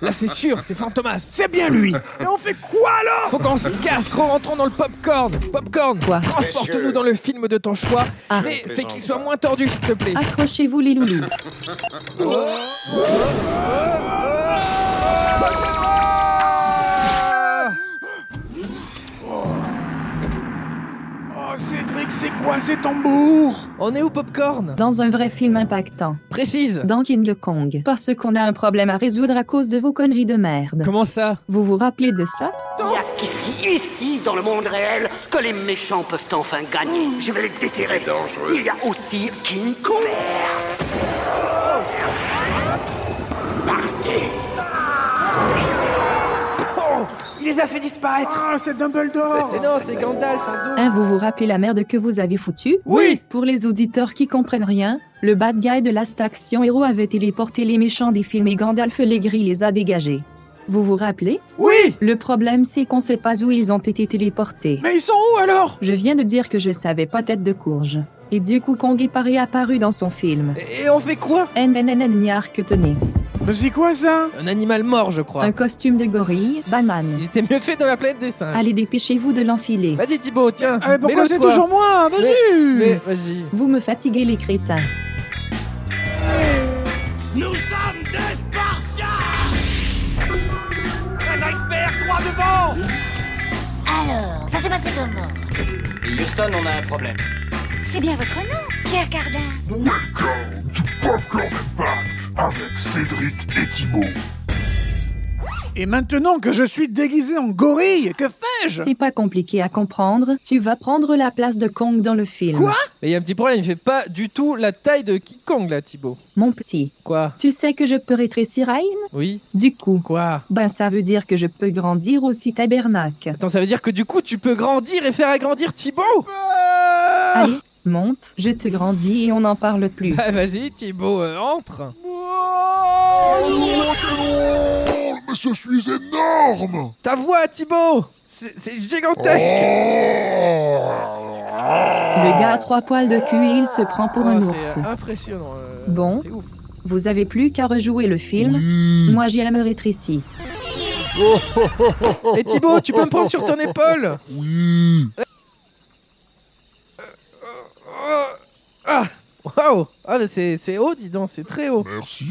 Là, c'est sûr, c'est Fantomas. C'est bien lui Mais on fait quoi alors? Faut qu'on se casse, rentrons dans le popcorn. Popcorn, Quoi? Transporte-nous dans le film de ton choix, Ah. mais fais qu'il soit moins tordu, s'il te plaît. Accrochez-vous les loulous. Oh Cédric, c'est quoi ces tambours? On est où, Popcorn? Dans un vrai film impactant. Précise. Dans King Kong. Parce qu'on a un problème à résoudre à cause de vos conneries de merde. Comment ça? Vous vous rappelez de ça? Il n'y a qu'ici, ici, dans le monde réel, que les méchants peuvent enfin gagner. Je vais les déterrer. dangereux. Il y a aussi King Kong. Partez. Les a fait disparaître Ah, c'est Dumbledore Mais non, c'est Gandalf double. Hein, vous vous rappelez la merde que vous avez foutue Oui Pour les auditeurs qui comprennent rien, le bad guy de Last Action Hero avait téléporté les méchants des films et Gandalf les gris les a dégagés. Vous vous rappelez Oui Le problème c'est qu'on sait pas où ils ont été téléportés. Mais ils sont où alors Je viens de dire que je savais pas tête de courge. Et du coup Kong est pas réapparu dans son film. Et on fait quoi NNNN niar que tenez. Mais c'est quoi ça Un animal mort, je crois. Un costume de gorille, banane. Il était mieux fait dans la planète des singes. Allez dépêchez-vous de l'enfiler. Vas-y, Thibaut, tiens. Eh, Pourquoi mets-le, c'est toujours moi Vas-y Mais vas-y. Vous me fatiguez les crétins. Nous sommes des Spartiates Un iceberg droit devant Alors, ça s'est passé comment Houston, on a un problème. C'est bien votre nom, Pierre Cardin. Welcome to Popcorn Impact avec Cédric et Thibaut. Et maintenant que je suis déguisé en gorille, que fais-je? C'est pas compliqué à comprendre. Tu vas prendre la place de Kong dans le film. Quoi? Mais il y a un petit problème, il fait pas du tout la taille de King Kong, là, Thibaut. Mon petit, Quoi? tu sais que je peux rétrécir Ayn Oui Du coup, Quoi? Ben ça veut dire que je peux grandir aussi tabernacle. Attends, ça veut dire que du coup, tu peux grandir et faire agrandir Thibaut Ah Allez, monte, je te grandis et on n'en parle plus. Bah vas-y, Thibaut, euh, entre. Oh, mais je suis énorme Ta voix, Thibaut C'est gigantesque Le gars a trois poils de cul et il se prend pour un Oh, ours. C'est impressionnant. euh, Bon. C'est ouf. Vous avez plus qu'à rejouer le film. Moi j'y me rétrécis. Et Thibaut, tu peux me prendre sur ton épaule Oui Ah Waouh Ah, mais c'est c'est haut, dis donc, c'est très haut. Merci.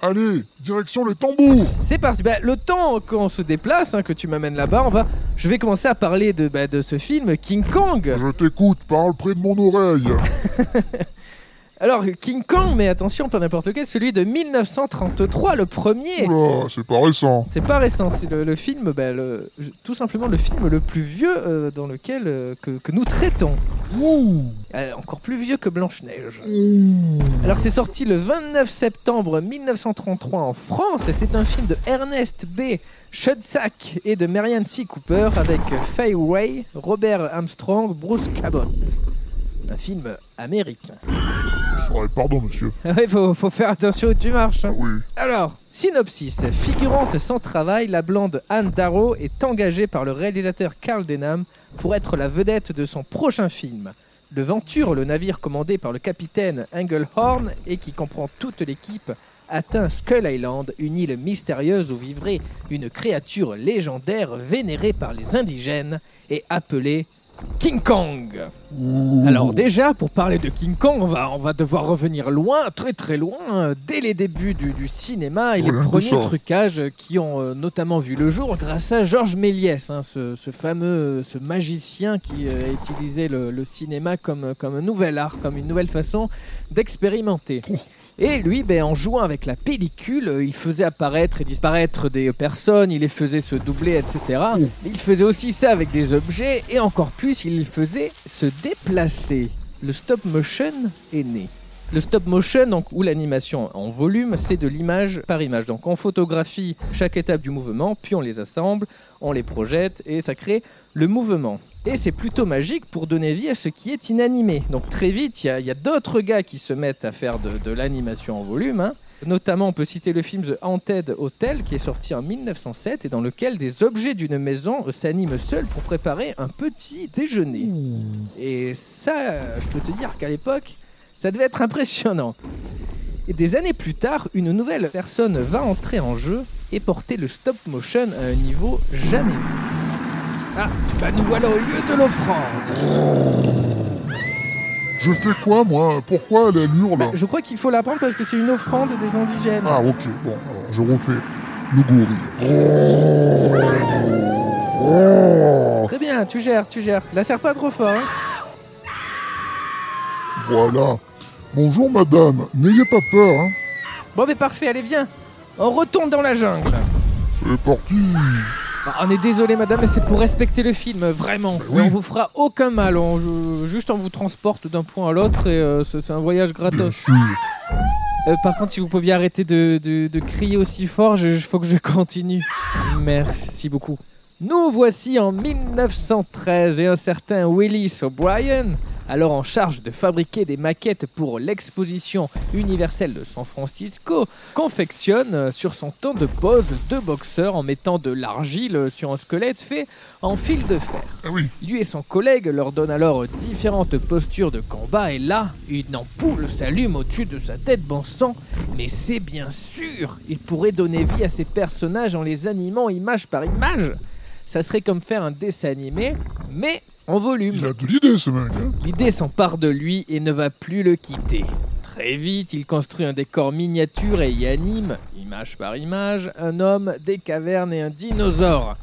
Allez, direction les tambours C'est parti. Bah, le temps qu'on se déplace, hein, que tu m'amènes là-bas, on va. Je vais commencer à parler de, bah, de ce film King Kong. Je t'écoute, parle près de mon oreille. Alors King Kong, mais attention, pas n'importe lequel, celui de 1933, le premier. Oula, c'est pas récent. C'est pas récent, c'est le, le film, bah, le- tout simplement le film le plus vieux euh, dans lequel euh, que, que nous traitons. Ouh. Euh, encore plus vieux que Blanche-Neige. Alors c'est sorti le 29 septembre 1933 en France et c'est un film de Ernest B. Schudsack et de Marianne C. Cooper avec Fay Wray, Robert Armstrong, Bruce Cabot. Un film américain. Ouais, pardon, monsieur. Ouais, faut, faut faire attention où tu marches. hein. Oui. Alors, synopsis. Figurante sans travail, la blonde Anne Darrow est engagée par le réalisateur Carl Denham pour être la vedette de son prochain film. Le Venture, le navire commandé par le capitaine Engelhorn et qui comprend toute l'équipe, atteint Skull Island, une île mystérieuse où vivrait une créature légendaire vénérée par les indigènes et appelée King Kong. Ouh. Alors déjà, pour parler de King Kong, on va, on va devoir revenir loin, très très loin, dès les débuts du, du cinéma et les Rien que premiers trucages qui ont euh, notamment vu le jour grâce à Georges Méliès, hein, ce, ce fameux ce magicien qui euh, utilisait le, le cinéma comme, comme un nouvel art, comme une nouvelle façon d'expérimenter. Et lui, ben, en jouant avec la pellicule, euh, il faisait apparaître et disparaître des personnes, il les faisait se doubler, etc. Il faisait aussi ça avec des objets, et encore plus, il les faisait se déplacer. Le stop motion est né. Le stop motion, donc, ou l'animation en volume, c'est de l'image par image. Donc on photographie chaque étape du mouvement, puis on les assemble, on les projette, et ça crée le mouvement. Et c'est plutôt magique pour donner vie à ce qui est inanimé. Donc très vite, il y a, d'autres gars qui se mettent à faire de, de l'animation en volume. hein. Notamment, on peut citer le film The Haunted Hotel qui est sorti en 1907 et dans lequel des objets d'une maison s'animent seuls pour préparer un petit déjeuner. Et ça, je peux te dire qu'à l'époque, ça devait être impressionnant. Et des années plus tard, une nouvelle personne va entrer en jeu et porter le stop motion à un niveau jamais vu. Ah, bah nous voilà au lieu de l'offrande. Je fais quoi, moi? Pourquoi elle hurle? Bah, je crois qu'il faut la prendre parce que c'est une offrande des indigènes. Ah, ok, bon, alors je refais. Oh. Très bien, tu gères, tu gères. La serre pas trop fort. Hein. Voilà. Bonjour, madame. N'ayez pas peur, hein. Bon, mais parfait, allez, viens. On retourne dans la jungle. C'est parti. Bah, on est désolé, madame, mais c'est pour respecter le film, vraiment. oui. On vous fera aucun mal. On, juste, on vous transporte d'un point à l'autre et euh, c'est un voyage gratos. Euh, par contre, si vous pouviez arrêter de, de- de crier aussi fort, il faut que je continue. Merci beaucoup. Nous voici en 1913 et un certain Willis O'Brien, alors en charge de fabriquer des maquettes pour l'exposition universelle de San Francisco, confectionne euh, sur son temps de pose deux boxeurs en mettant de l'argile sur un squelette fait en fil de fer. Ah oui. Lui et son collègue leur donnent alors différentes postures de combat et là, une ampoule s'allume au-dessus de sa tête, bon sang. Mais c'est bien sûr, il pourrait donner vie à ces personnages en les animant image par image. Ça serait comme faire un dessin animé, mais en volume. Il a de l'idée, ce mec. hein. L'idée s'empare de lui et ne va plus le quitter. Très vite, il construit un décor miniature et y anime, image par image, un homme, des cavernes et un dinosaure.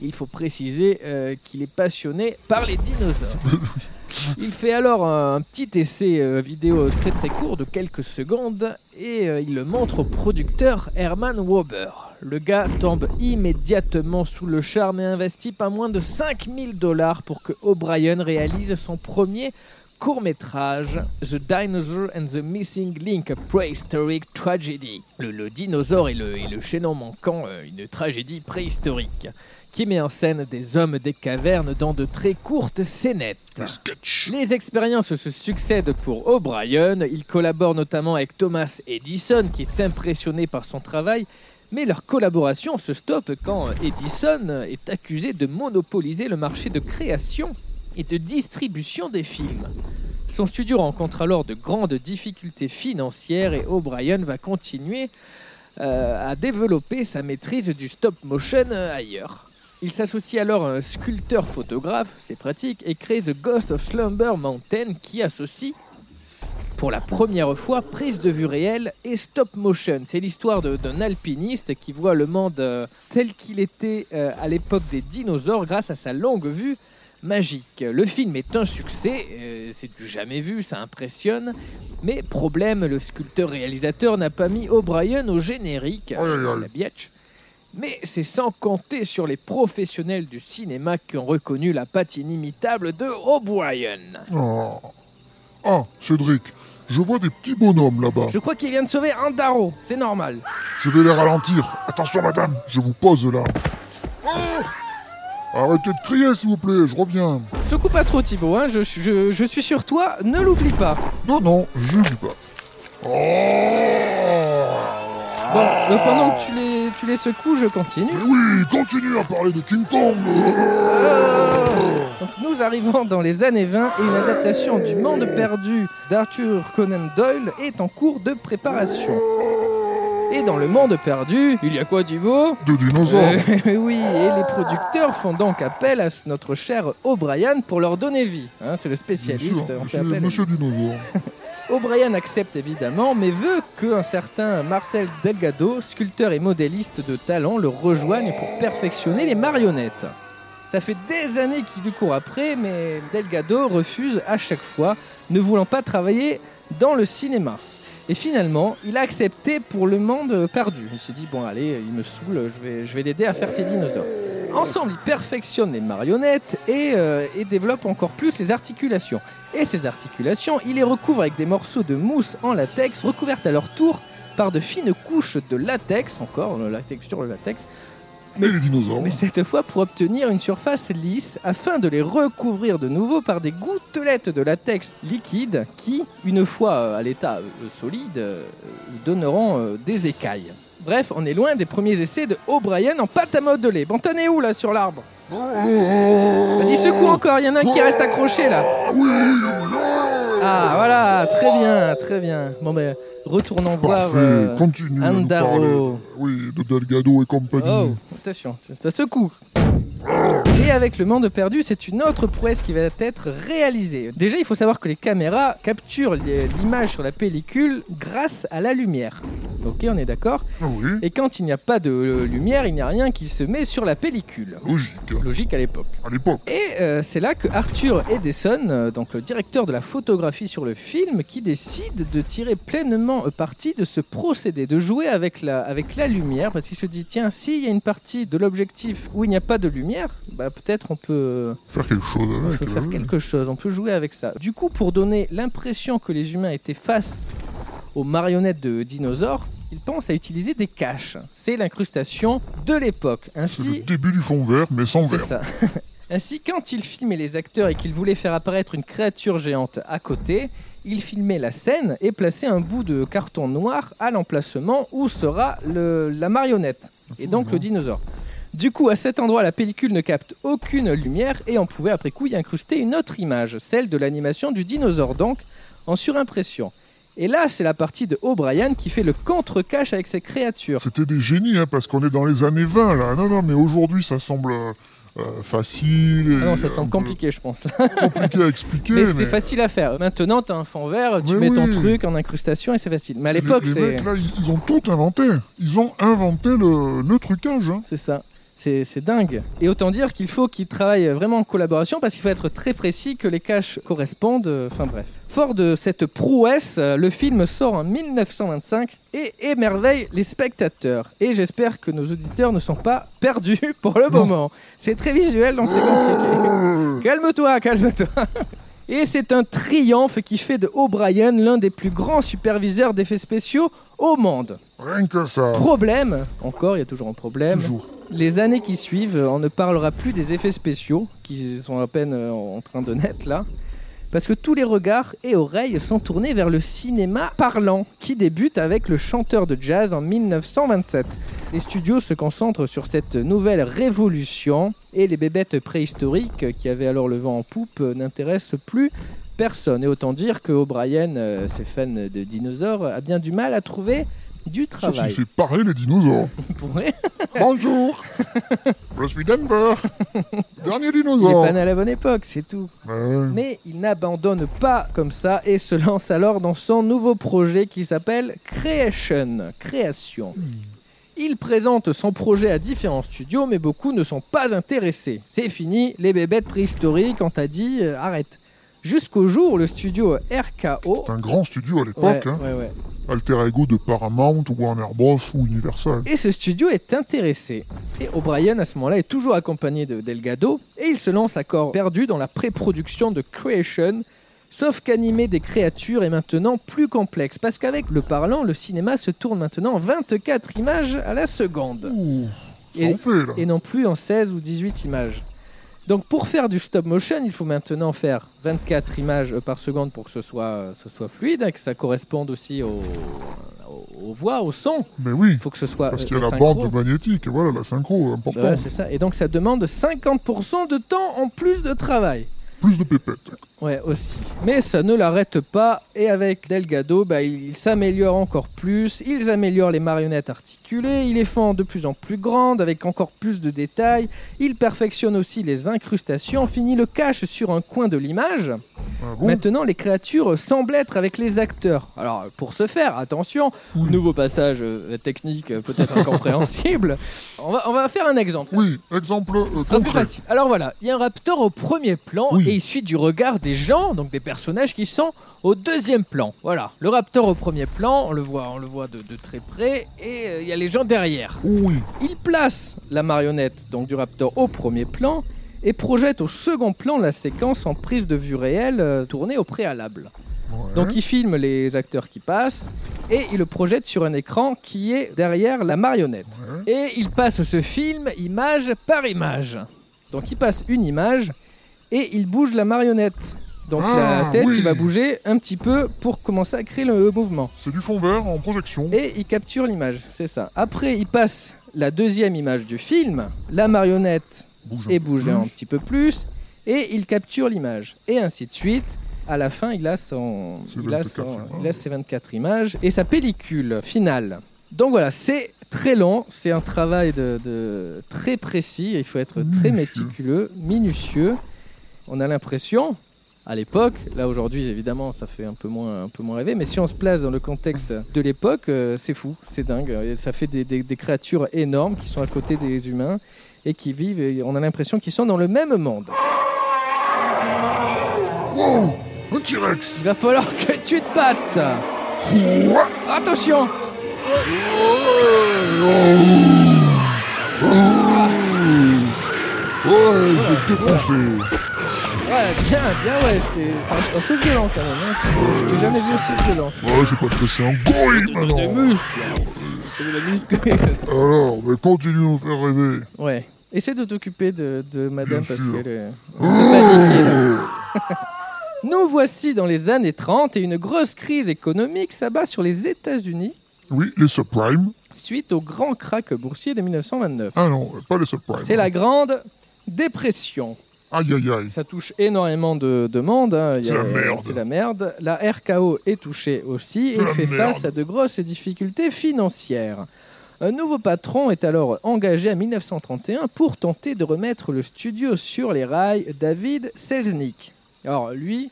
Il faut préciser euh, qu'il est passionné par les dinosaures. Il fait alors un, petit essai euh, vidéo très très court de quelques secondes et euh, il le montre au producteur Herman Wober. Le gars tombe immédiatement sous le charme et investit pas moins de 5000 dollars pour que O'Brien réalise son premier court métrage The Dinosaur and the Missing Link, a Prehistoric Tragedy. Le, le dinosaure et le, et le chaînon manquant, euh, une tragédie préhistorique, qui met en scène des hommes des cavernes dans de très courtes scénettes. Les expériences se succèdent pour O'Brien. Il collabore notamment avec Thomas Edison, qui est impressionné par son travail. Mais leur collaboration se stoppe quand Edison est accusé de monopoliser le marché de création et de distribution des films. Son studio rencontre alors de grandes difficultés financières et O'Brien va continuer euh, à développer sa maîtrise du stop motion ailleurs. Il s'associe alors à un sculpteur photographe, c'est pratique, et crée The Ghost of Slumber Mountain qui associe pour la première fois prise de vue réelle et stop motion. C'est l'histoire d'un alpiniste qui voit le monde euh, tel qu'il était euh, à l'époque des dinosaures grâce à sa longue vue magique. Le film est un succès, euh, c'est du jamais vu, ça impressionne. Mais problème, le sculpteur-réalisateur n'a pas mis O'Brien au générique, la biatch. Mais c'est sans compter sur les professionnels du cinéma qui ont reconnu la patte inimitable de O'Brien. Oh. Ah, Cédric, je vois des petits bonhommes là-bas. Je crois qu'il vient de sauver un daro, c'est normal. Je vais les ralentir. Attention, madame, je vous pose là. Oh Arrêtez de crier, s'il vous plaît, je reviens. Secoue pas trop Thibaut, hein, je, je- je suis sur toi, ne l'oublie pas. Non, non, je ne dis pas. Oh Bon, euh, pendant que tu les, tu les secoues, je continue. Mais oui, continue à parler de King Kong. Donc nous arrivons dans les années 20 et une adaptation du Monde perdu d'Arthur Conan Doyle est en cours de préparation. Et dans le Monde perdu, il y a quoi Thibaut? De dinosaures. Euh, oui, et les producteurs font donc appel à notre cher O'Brien pour leur donner vie. Hein, c'est le spécialiste, sûr, on fait monsieur, appel à monsieur Dinosaure. O'Brien accepte évidemment, mais veut qu'un certain Marcel Delgado, sculpteur et modéliste de talent, le rejoigne pour perfectionner les marionnettes. Ça fait des années qu'il lui court après, mais Delgado refuse à chaque fois, ne voulant pas travailler dans le cinéma. Et finalement, il a accepté pour le monde perdu. Il s'est dit, bon allez, il me saoule, je vais, je vais l'aider à faire ses dinosaures. Ensemble, ils perfectionnent les marionnettes et, euh, et développent encore plus les articulations. Et ces articulations, il les recouvre avec des morceaux de mousse en latex, recouvertes à leur tour par de fines couches de latex, encore la texture de latex, dinosaures. mais cette fois pour obtenir une surface lisse afin de les recouvrir de nouveau par des gouttelettes de latex liquide qui, une fois euh, à l'état euh, solide, euh, donneront euh, des écailles. Bref, on est loin des premiers essais de O'Brien en pâte à modeler. Bon, t'en es où là sur l'arbre? Vas-y, secoue encore, il y en a un qui reste accroché là. Ah, voilà, très bien, très bien. Bon, ben, Retournons voir Parfait, euh, continue Andaro. Oui, de Delgado et compagnie. Oh, attention, ça secoue. Et avec le monde perdu, c'est une autre prouesse qui va être réalisée. Déjà, il faut savoir que les caméras capturent l'image sur la pellicule grâce à la lumière. Ok, on est d'accord Ah oui, Et quand il n'y a pas de euh, lumière, il n'y a rien qui se met sur la pellicule. logique. Logique à l'époque. À l'époque. Et euh, c'est là que Arthur Edison, euh, donc le directeur de la photographie sur le film, qui décide de tirer pleinement parti de ce procédé, de jouer avec la, avec la lumière, parce qu'il se dit tiens, s'il y a une partie de l'objectif où il n'y a pas de lumière, bah, peut-être on peut, Faire quelque chose on peut faire oui. quelque chose, on peut jouer avec ça. Du coup, pour donner l'impression que les humains étaient face aux marionnettes de dinosaures, ils pensent à utiliser des caches. C'est l'incrustation de l'époque. C'est Ainsi, le début du fond vert, mais sans c'est vert. ça. Ainsi, quand il filmait les acteurs et qu'il voulait faire apparaître une créature géante à côté, il filmait la scène et plaçait un bout de carton noir à l'emplacement où sera le- la marionnette, et donc le dinosaure. Du coup, à cet endroit, la pellicule ne capte aucune lumière et on pouvait après coup y incruster une autre image, celle de l'animation du dinosaure, donc en surimpression. Et là, c'est la partie de O'Brien qui fait le contre-cache avec ses créatures. C'était des génies, hein, parce qu'on est dans les années 20, là. Non, non, mais aujourd'hui, ça semble euh, euh, facile. Et Ah non, ça semble compliqué, je pense. compliqué à expliquer. Mais c'est facile à faire. Maintenant, tu as un fond vert, tu Mais mets ton truc en incrustation et c'est facile. Mais à Les- l'époque, les, c'est. mecs, là, ils, ils ont tout inventé. Ils ont inventé le, le trucage. hein. C'est ça. C'est dingue. Et autant dire qu'il faut qu'ils travaillent vraiment en collaboration parce qu'il faut être très précis que les caches correspondent. euh, Enfin bref. Fort de cette prouesse, euh, le film sort en 1925 et émerveille les spectateurs. Et j'espère que nos auditeurs ne sont pas perdus pour le moment. C'est très visuel donc c'est compliqué. Calme-toi, calme-toi. Et c'est un triomphe qui fait de O'Brien l'un des plus grands superviseurs d'effets spéciaux au monde. Rien que ça. Problème, encore, il y a toujours un problème. Toujours. Les années qui suivent, on ne parlera plus des effets spéciaux qui sont à peine euh, en train de naître là. Parce que tous les regards et oreilles sont tournés vers le cinéma parlant, qui débute avec le chanteur de jazz en 1927. Les studios se concentrent sur cette nouvelle révolution et les bébêtes préhistoriques qui avaient alors le vent en poupe n'intéressent plus personne. Et autant dire que O'Brien, euh, fan de dinosaures, a bien du mal à trouver du travail. fait les dinosaures. Pourrait. Bonjour. Je suis Denver. Dernier Il est dinosaure. pas né à la bonne époque, c'est tout. Ouais. Mais il n'abandonne pas comme ça et se lance alors dans son nouveau projet qui s'appelle Creation, création. Il présente son projet à différents studios, mais beaucoup ne sont pas intéressés. C'est fini, les bébêtes préhistoriques, on t'a dit, euh, arrête. Jusqu'au jour où le studio RKO. C'est un grand studio à Ouais, l'époque. hein. ouais, ouais. Alter Ego de Paramount, Warner Bros. ou Universal. Et ce studio est intéressé. Et O'Brien, à ce moment-là, est toujours accompagné de Delgado. Et il se lance à corps perdu dans la pré-production de Creation. Sauf qu'animer des créatures est maintenant plus complexe. Parce qu'avec le parlant, le cinéma se tourne maintenant en 24 images à la seconde. Ouh, ça Et- en fait là. Et non plus en 16 ou 18 images. Donc pour faire du stop motion, il faut maintenant faire 24 images euh, par seconde pour que ce soit, euh, ce soit fluide, hein, que ça corresponde aussi aux, aux- voix, au son. Mais oui, Il faut que ce soit parce euh, qu'il y a la synchro. bande magnétique, et voilà la synchro, important. Ouais, c'est ça. Et donc ça demande 50% de temps en plus de travail. Plus de pépettes. Ouais, aussi. Mais ça ne l'arrête pas. Et avec Delgado, bah, il, s'améliore encore plus. Ils améliorent les marionnettes articulées. Ils les font de plus en plus grandes, avec encore plus de détails. Ils perfectionnent aussi les incrustations. Finit le cache sur un coin de l'image. Ah bon? Maintenant, les créatures semblent être avec les acteurs. Alors, pour ce faire, attention, Oui. nouveau passage euh, technique euh, peut-être incompréhensible. On va, on va faire un exemple. Oui, exemple euh, Ce sera plus concret. facile. Alors voilà, il y a un raptor au premier plan Oui. et il suit du regard des gens, donc des personnages qui sont au deuxième plan. Voilà, le raptor au premier plan, on le voit, on le voit de, de très près et euh, il y a les gens derrière. Oui, Il place la marionnette donc du raptor au premier plan et projette au second plan la séquence en prise de vue réelle euh, tournée au préalable. ouais. Donc il filme les acteurs qui passent et il le projette sur un écran qui est derrière la marionnette. Ouais. Et il passe ce film image par image. Donc il passe une image et il bouge la marionnette. Donc Ah, la tête, oui. il va bouger un petit peu pour commencer à créer le mouvement. c'est du fond vert en projection. Et il capture l'image, c'est ça. Après, il passe la deuxième image du film. La marionnette Bouge est bougée un petit peu plus et il capture l'image. Et ainsi de suite. à la fin, il a, son, Ses il a, 24 son- images. il a ses 24 images et sa pellicule finale. Donc voilà, c'est très long, c'est un travail de, de très précis, il faut être très Minutieux. méticuleux, minutieux. On a l'impression, à l'époque, là aujourd'hui évidemment ça fait un peu moins, un peu moins rêver, mais si on se place dans le contexte de l'époque, euh, c'est fou, c'est dingue. Et ça fait des, des- des créatures énormes qui sont à côté des humains et qui vivent, et on a l'impression qu'ils sont dans le même monde. Wow Un T-Rex. Il va falloir que tu te battes. Quoi? Attention. Ouais, je vais te défoncer Ouais, bien, bien, ouais, c'est un, un peu violent quand même. Hein. Je t'ai- jamais vu aussi violent. Ouais, c'est parce que je suis un gorille Des maintenant muscles T'as Alors, mais continue de nous faire rêver Ouais. Essaie de t'occuper de, de madame Bien parce sûr. qu'elle est paniquée là. Nous voici dans les années 30 et une grosse crise économique s'abat sur les États-Unis Oui, les subprimes. suite au grand krach boursier de 1929. Ah non, pas les subprimes. C'est la grande dépression. Aïe, aïe, aïe. Ça touche énormément de, de monde. hein. Y C'est la merde. C'est la merde. La RKO est touchée aussi et fait merde. face à de grosses difficultés financières. Un nouveau patron est alors engagé en 1931 pour tenter de remettre le studio sur les rails, David Selznick. Alors lui,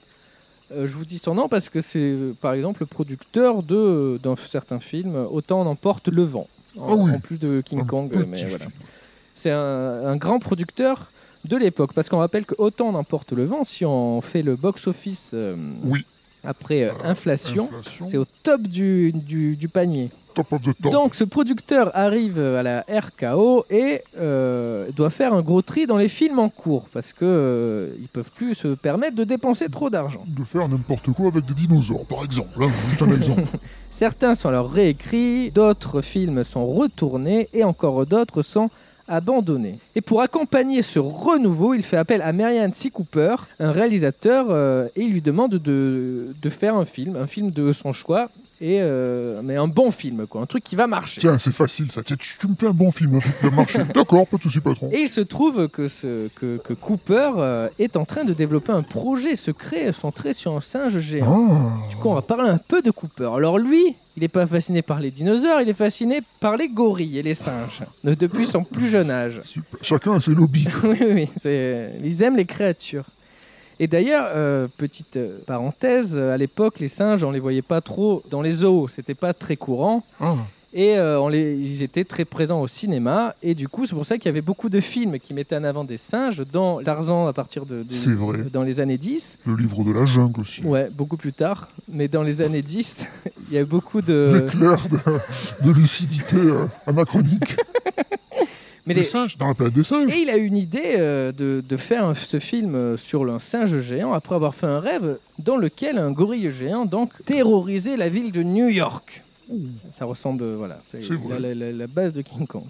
euh, je vous dis son nom parce que c'est euh, par exemple le producteur de d'un certain film Autant n'emporte le vent, en, Ah oui. en plus de King Un Kong. Mais voilà. C'est un, un grand producteur de l'époque. Parce qu'on rappelle que autant n'emporte le vent, si on fait le box-office euh, Oui. après euh, inflation, Inflation. c'est au top du, du- du panier. Top of the top. Donc ce producteur arrive à la RKO et euh, doit faire un gros tri dans les films en cours parce que euh, ils peuvent plus se permettre de dépenser trop d'argent. De faire n'importe quoi avec des dinosaures, par exemple. hein, juste un exemple. Certains sont alors réécrits, d'autres films sont retournés et encore d'autres sont abandonnés. Et pour accompagner ce renouveau, il fait appel à Marianne C. Cooper, un réalisateur, euh, et il lui demande de, de faire un film, un film de son choix, et, euh, mais un bon film, quoi, un truc qui va marcher. Tiens, c'est facile ça. Tiens, tu, tu me fais un bon film, qui va marcher. D'accord, pas de soucis, patron. Et il se trouve que, ce, que, que Cooper euh, est en train de développer un projet secret centré sur un singe géant. Ah, Du coup, on va parler un peu de Cooper. Alors lui, il n'est pas fasciné par les dinosaures, il est fasciné par les gorilles et les singes, de- depuis son plus jeune âge. super. Chacun a ses lobbies. oui, oui, oui, ils aiment les créatures. Et d'ailleurs, euh, petite euh, parenthèse, euh, à l'époque, les singes, on les voyait pas trop dans les zoos, c'était pas très courant. Ah, Et euh, on les, ils étaient très présents au cinéma. Et du coup, c'est pour ça qu'il y avait beaucoup de films qui mettaient en avant des singes, dans Tarzan à partir de, de- C'est vrai. dans les années 10. le livre de la jungle aussi. Ouais, beaucoup plus tard. Mais dans les années 10, il y a beaucoup de. L'éclair de, de lucidité anachronique. Mais des les- singes, dans la planète des singes. Et il a eu une idée euh, de, de faire un- ce film euh, sur un singe géant après avoir fait un rêve dans lequel un gorille géant donc terrorisait la ville de New York. Ça ressemble, euh, voilà, c'est la, la- la base de King Kong.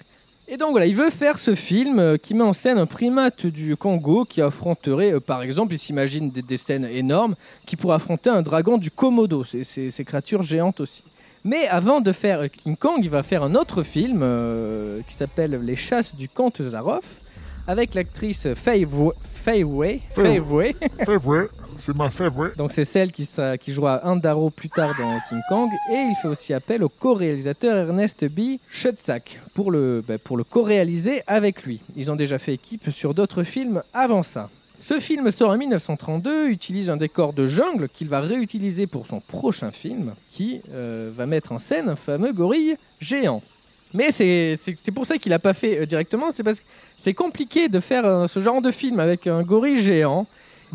Et donc voilà, il veut faire ce film qui met en scène un primate du Congo qui affronterait, euh, par exemple, il s'imagine des, des scènes énormes, qui pourrait affronter un dragon du Komodo, ces, ces- ces créatures géantes aussi. Mais avant de faire King Kong, il va faire un autre film euh, qui s'appelle Les chasses du comte Zaroff, avec l'actrice Faye Wa- Faye Way. C'est ma favorite. Donc c'est celle qui, qui jouera Andaro plus tard dans King Kong. Et il fait aussi appel au co-réalisateur Ernest B. Schutzak pour le, bah, pour le co-réaliser avec lui. Ils ont déjà fait équipe sur d'autres films avant ça. Ce film sort en 1932, utilise un décor de jungle qu'il va réutiliser pour son prochain film, qui euh, va mettre en scène un fameux gorille géant. Mais c'est pour ça qu'il n'a pas fait euh, directement, c'est parce que c'est compliqué de faire euh, ce genre de film avec un gorille géant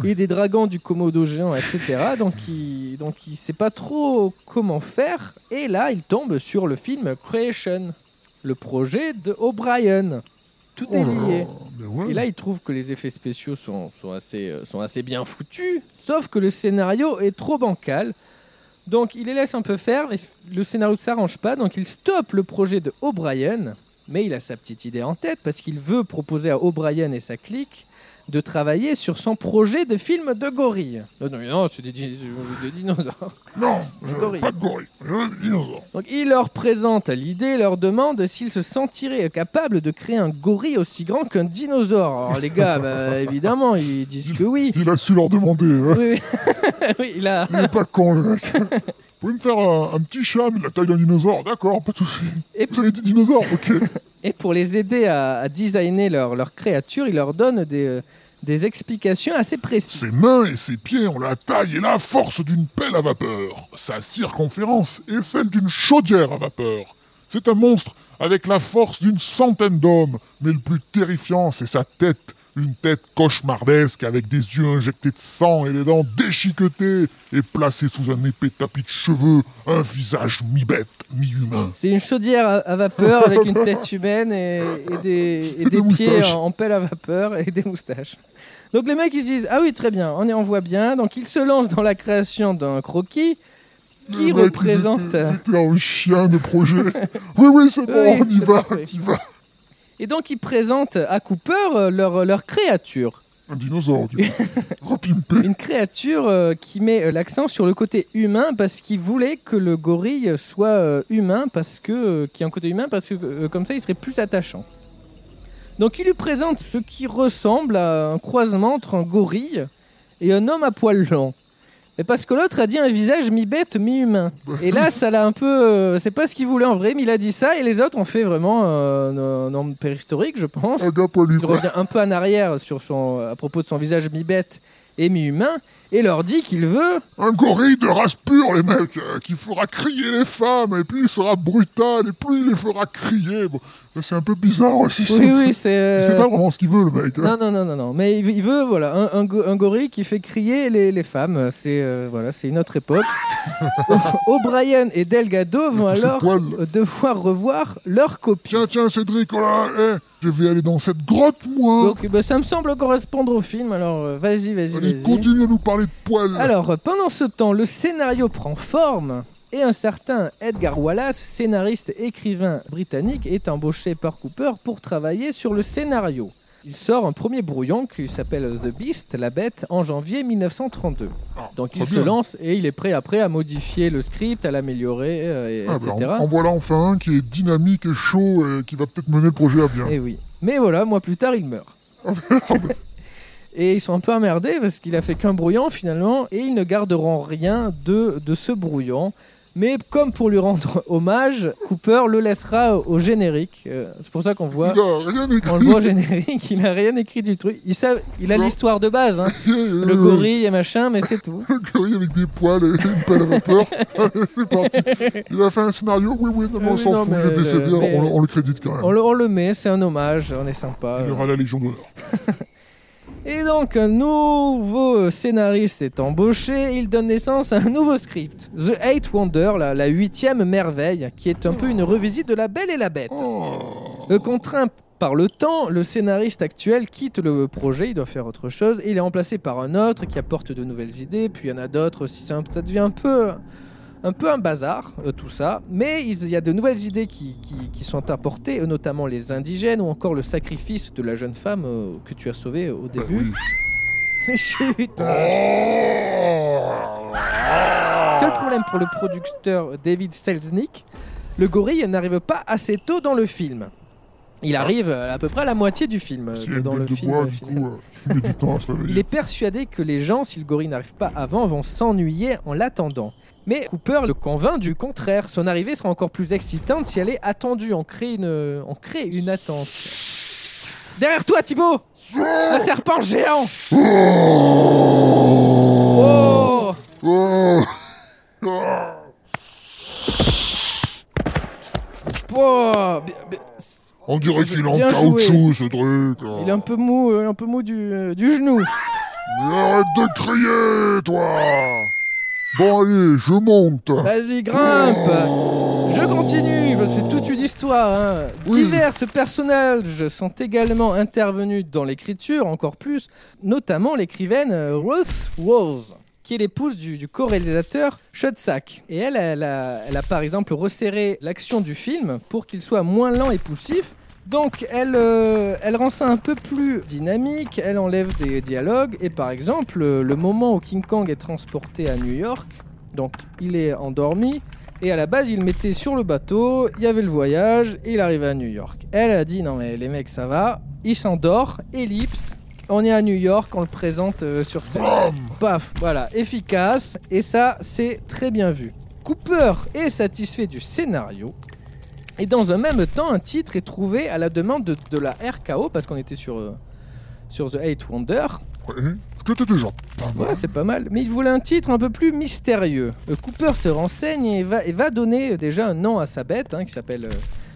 et des dragons du Komodo géant, etc. Donc il donc il sait pas trop comment faire. Et là, il tombe sur le film Creation, le projet de O'Brien. Tout est Oh là lié. ouais. Et là, il trouve que les effets spéciaux sont, sont assez, euh, sont assez bien foutus, sauf que le scénario est trop bancal. Donc, il les laisse un peu faire, mais le scénario ne s'arrange pas, donc il stoppe le projet de O'Brien Mais il a sa petite idée en tête parce qu'il veut proposer à O'Brien et sa clique de travailler sur son projet de film de gorille. Non, non, non c'est des, di- des dinosaures. Non, je- Gorille. pas de gorille, je. Donc il leur présente l'idée, leur demande s'ils se sentiraient capables de créer un gorille aussi grand qu'un dinosaure. Alors les gars, bah, évidemment, ils disent que oui. Il a su leur demander. hein. Oui, oui. Oui, il a... Il est pas con, le mec. Vous pouvez me faire un, un petit chat, mais de la taille d'un dinosaure? D'accord, pas de soucis. Et, Vous avez dit dinosaure Ok. et pour les aider à, à designer leur, leur créature, il leur donne des, euh, des explications assez précises. Ses mains et ses pieds ont la taille et la force d'une pelle à vapeur. Sa circonférence est celle d'une chaudière à vapeur. C'est un monstre avec la force d'une centaine d'hommes, mais le plus terrifiant, c'est sa tête. Une tête cauchemardesque avec des yeux injectés de sang et les dents déchiquetées et placée sous un épais tapis de cheveux, un visage mi-bête, mi-humain. C'est une chaudière à, à vapeur avec une tête humaine et, et des, et Et des des pieds en, en pelle à vapeur et des moustaches. Donc les mecs ils se disent ah oui très bien on, est, on voit bien donc ils se lancent dans la création d'un croquis qui représente étaient un chien de projet. oui, oui, c'est bon, Oui, on y va, on y va. Et donc ils présentent à Cooper euh, leur, leur créature Un dinosaure, du coup. Une créature euh, qui met euh, l'accent sur le côté humain parce qu'il voulait que le gorille soit euh, humain parce que euh, qui a un côté humain parce que euh, comme ça il serait plus attachant. Donc il lui présente ce qui ressemble à un croisement entre un gorille et un homme à poils longs. Mais parce que l'autre a dit un visage mi-bête, mi-humain. Et là, ça l'a un peu. euh, c'est pas ce qu'il voulait en vrai, mais il a dit ça et les autres ont fait vraiment euh, un, un homme préhistorique, je pense. Il revient un peu en arrière sur son, à propos de son visage mi-bête et mi-humain et leur dit qu'il veut. Un gorille de race pure, les mecs, euh, qui fera crier les femmes, et plus il sera brutal, et plus il les fera crier. Bon, là, c'est un peu bizarre aussi. c'est Oui, oui, c'est. euh, Il sait pas vraiment ce qu'il veut, le mec. hein. Non, non, non, non, non. Mais il veut, il veut, voilà, un, un go- un gorille qui fait crier les, les femmes. C'est euh, voilà, c'est une autre époque. O'Brien et Delgado vont alors devoir revoir leur copie. Tiens, tiens, Cédric, oh là, eh, je vais aller dans cette grotte, moi. Donc, bah, ça me semble correspondre au film. Alors, euh, vas-y, vas-y, Allez, vas-y. continue à nous parler de poils. Alors, pendant ce temps, le scénario prend forme et un certain Edgar Wallace, scénariste et écrivain britannique, est embauché par Cooper pour travailler sur le scénario. Il sort un premier brouillon qui s'appelle The Beast, la bête, en janvier 1932. Ah, Donc il se lance et il est prêt après à modifier le script, à l'améliorer, euh, et- Ah, bah, etc. en, en voilà enfin un qui est dynamique et chaud et qui va peut-être mener le projet à bien. Et oui. Mais voilà, mois plus tard, il meurt. et ils sont un peu emmerdés parce qu'il a fait qu'un brouillon finalement et ils ne garderont rien de, de ce brouillon. Mais comme pour lui rendre hommage, Cooper le laissera au générique. Euh, c'est pour ça qu'on voit, Il a rien écrit. on le voit au générique, il n'a rien écrit du truc. Il, sait- il a l'histoire de base, hein. le le gorille et machin, mais c'est tout. Le gorille avec des poils et une pelle à vapeur. Allez, c'est parti. Il a fait un scénario. Oui, oui, non, mais on s'en non, fout. il est décédé, euh, on, le- on le crédite quand même. On le, on le met, c'est un hommage, on est sympa. Il aura la Légion d'honneur. Et donc, un nouveau scénariste est embauché. Il donne naissance à un nouveau script, The Eight Wonder, la, huitième merveille, qui est un peu une revisite de La Belle et la Bête. Euh, contraint par le temps, le scénariste actuel quitte le projet, il doit faire autre chose, il est remplacé par un autre qui apporte de nouvelles idées, puis il y en a d'autres. C'est un- ça devient un peu, un peu un bazar, euh, tout ça. Mais il y a de nouvelles idées qui, qui- qui sont apportées, euh, notamment les indigènes, ou encore le sacrifice de la jeune femme euh, que tu as sauvée au début. Mais chut Oh. Seul problème pour le producteur David Selznick, le gorille n'arrive pas assez tôt dans le film. Il arrive à peu près à la moitié du film, euh, dans le film bois, euh, coup, euh, il temps est persuadé que les gens, si le gorille n'arrive pas avant, vont s'ennuyer en l'attendant. Mais Cooper le convainc du contraire. Son arrivée sera encore plus excitante si elle est attendue. On crée une, on crée une attente. Derrière toi, Thibaut Un serpent géant Oh Oh. Oh. Oh, On dirait qu'il est en caoutchouc, ce truc. Il est un peu mou, euh, un peu mou du, euh, du genou. Mais arrête de crier, toi Bon, allez, je monte. Vas-y, grimpe Je continue, c'est toute une histoire. hein. Oui. Divers personnages sont également intervenus dans l'écriture, encore plus, notamment l'écrivaine euh, Ruth Rose. Qui est l'épouse du, co-réalisateur Shotsack. Et elle, elle a, par exemple resserré l'action du film pour qu'il soit moins lent et poussif. Donc elle, euh, elle rend ça un peu plus dynamique, elle enlève des dialogues, et par exemple, euh, le moment où King Kong est transporté à New York, donc il est endormi, et à la base il le mettait sur le bateau, il y avait le voyage, et il arrivait à New York. Elle a dit non mais les mecs ça va, il s'endort, ellipse, on est à New York, on le présente euh, sur scène. Paf, voilà, efficace, et ça c'est très bien vu. Cooper est satisfait du scénario. Et dans un même temps, un titre est trouvé à la demande de, de la RKO, parce qu'on était sur, euh, sur The Eight Wonder. Ouais, c'était pas mal. Ouais, c'est pas mal. Mais il voulait un titre un peu plus mystérieux. Euh, Cooper se renseigne et va, et va donner déjà un nom à sa bête, hein, qui s'appelle euh,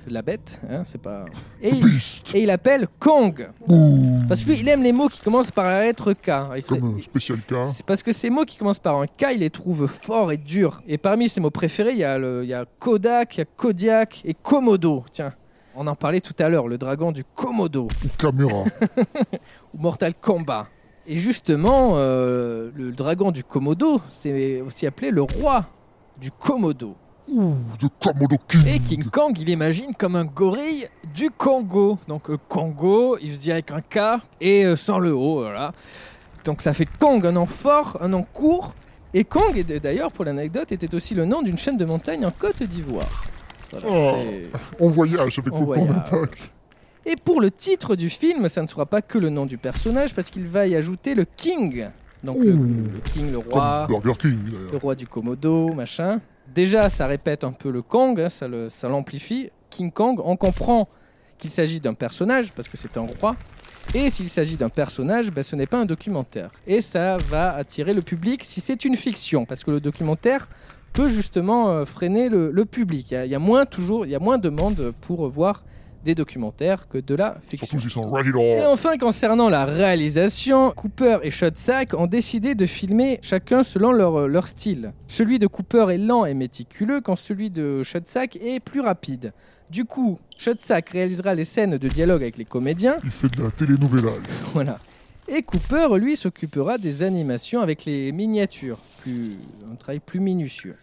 la bête. hein, c'est pas. Et il, Beast. et il appelle Kong. Ouh, Parce que lui, il aime les mots qui commencent par la lettre K. Il serait- comme un spécial cas. c'est parce que ces mots qui commencent par un K, il les trouve forts et durs. Et parmi ses mots préférés, il y a, le, il y a Kodak, il y a Kodiak et Komodo. Tiens, on en parlait tout à l'heure, le dragon du Komodo Ou caméra. ou Mortal Kombat. Et justement, euh, le dragon du Komodo, c'est aussi appelé le roi du Komodo. Ouh, de Komodo King. Et King Kong, il imagine comme un gorille du Congo. Donc euh, Congo, il se dit avec un K et euh, sans le O, voilà. Donc ça fait Kong, un nom fort, un nom court. Et Kong, d'ailleurs pour l'anecdote, était aussi le nom d'une chaîne de montagne en Côte d'Ivoire. Voilà, Oh. On voyage avec On le voyage. Et pour le titre du film, ça ne sera pas que le nom du personnage, parce qu'il va y ajouter le King. Donc le, Ouh. le King, le roi, Burger King, le roi du Komodo, machin. Déjà, ça répète un peu le Kong, hein, ça l'amplifie. King Kong, on comprend qu'il s'agit d'un personnage, parce que c'est un roi. Et s'il s'agit d'un personnage, ben, ce n'est pas un documentaire. Et ça va attirer le public si c'est une fiction, parce que le documentaire peut justement euh, freiner le, public. Il y, a, moins toujours, il y a moins de monde pour voir des documentaires que de la fiction. Et enfin, concernant la réalisation, Cooper et Shotsack ont décidé de filmer chacun selon leur, euh, leur style. Celui de Cooper est lent et méticuleux, quand celui de Shotsack est plus rapide. Du coup, Shotsack réalisera les scènes de dialogue avec les comédiens, Il fait de la télénouvela. lui. voilà. Et Cooper, lui, s'occupera des animations avec les miniatures, plus, un travail plus minutieux.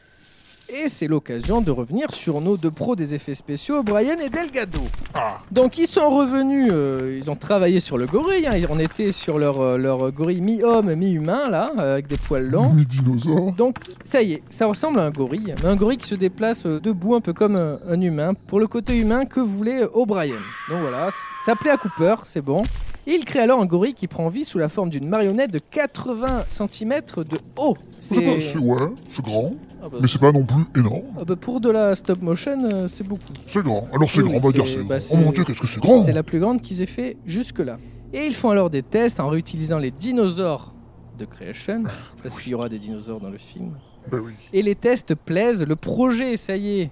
Et c'est l'occasion de revenir sur nos deux pros des effets spéciaux, Brian et Delgado. Ah, Donc ils sont revenus, euh, ils ont travaillé sur le gorille, hein, on était sur leur, euh, leur gorille mi-homme, mi-humain, là, euh, avec des poils longs. mi-dinosaure. Donc ça y est, ça ressemble à un gorille, mais un gorille qui se déplace debout un peu comme un, un humain, pour le côté humain que voulait O'Brien. Donc voilà, ça plaît à Cooper, c'est bon. Et il crée alors un gorille qui prend vie sous la forme d'une marionnette de 80 cm de haut. C'est ouais, c'est grand, Ah bah, mais c'est pas non plus énorme. ah bah, pour de la stop motion, euh, c'est beaucoup. C'est grand. Alors c'est Oui, grand, on va dire c'est bah, grand. Oh mon dieu, qu'est-ce que c'est grand C'est la plus grande qu'ils aient fait jusque-là. Et ils font alors des tests en réutilisant les dinosaures de Creation, parce qu'il y aura des dinosaures dans le film. Oui. Et les tests plaisent, le projet, ça y est,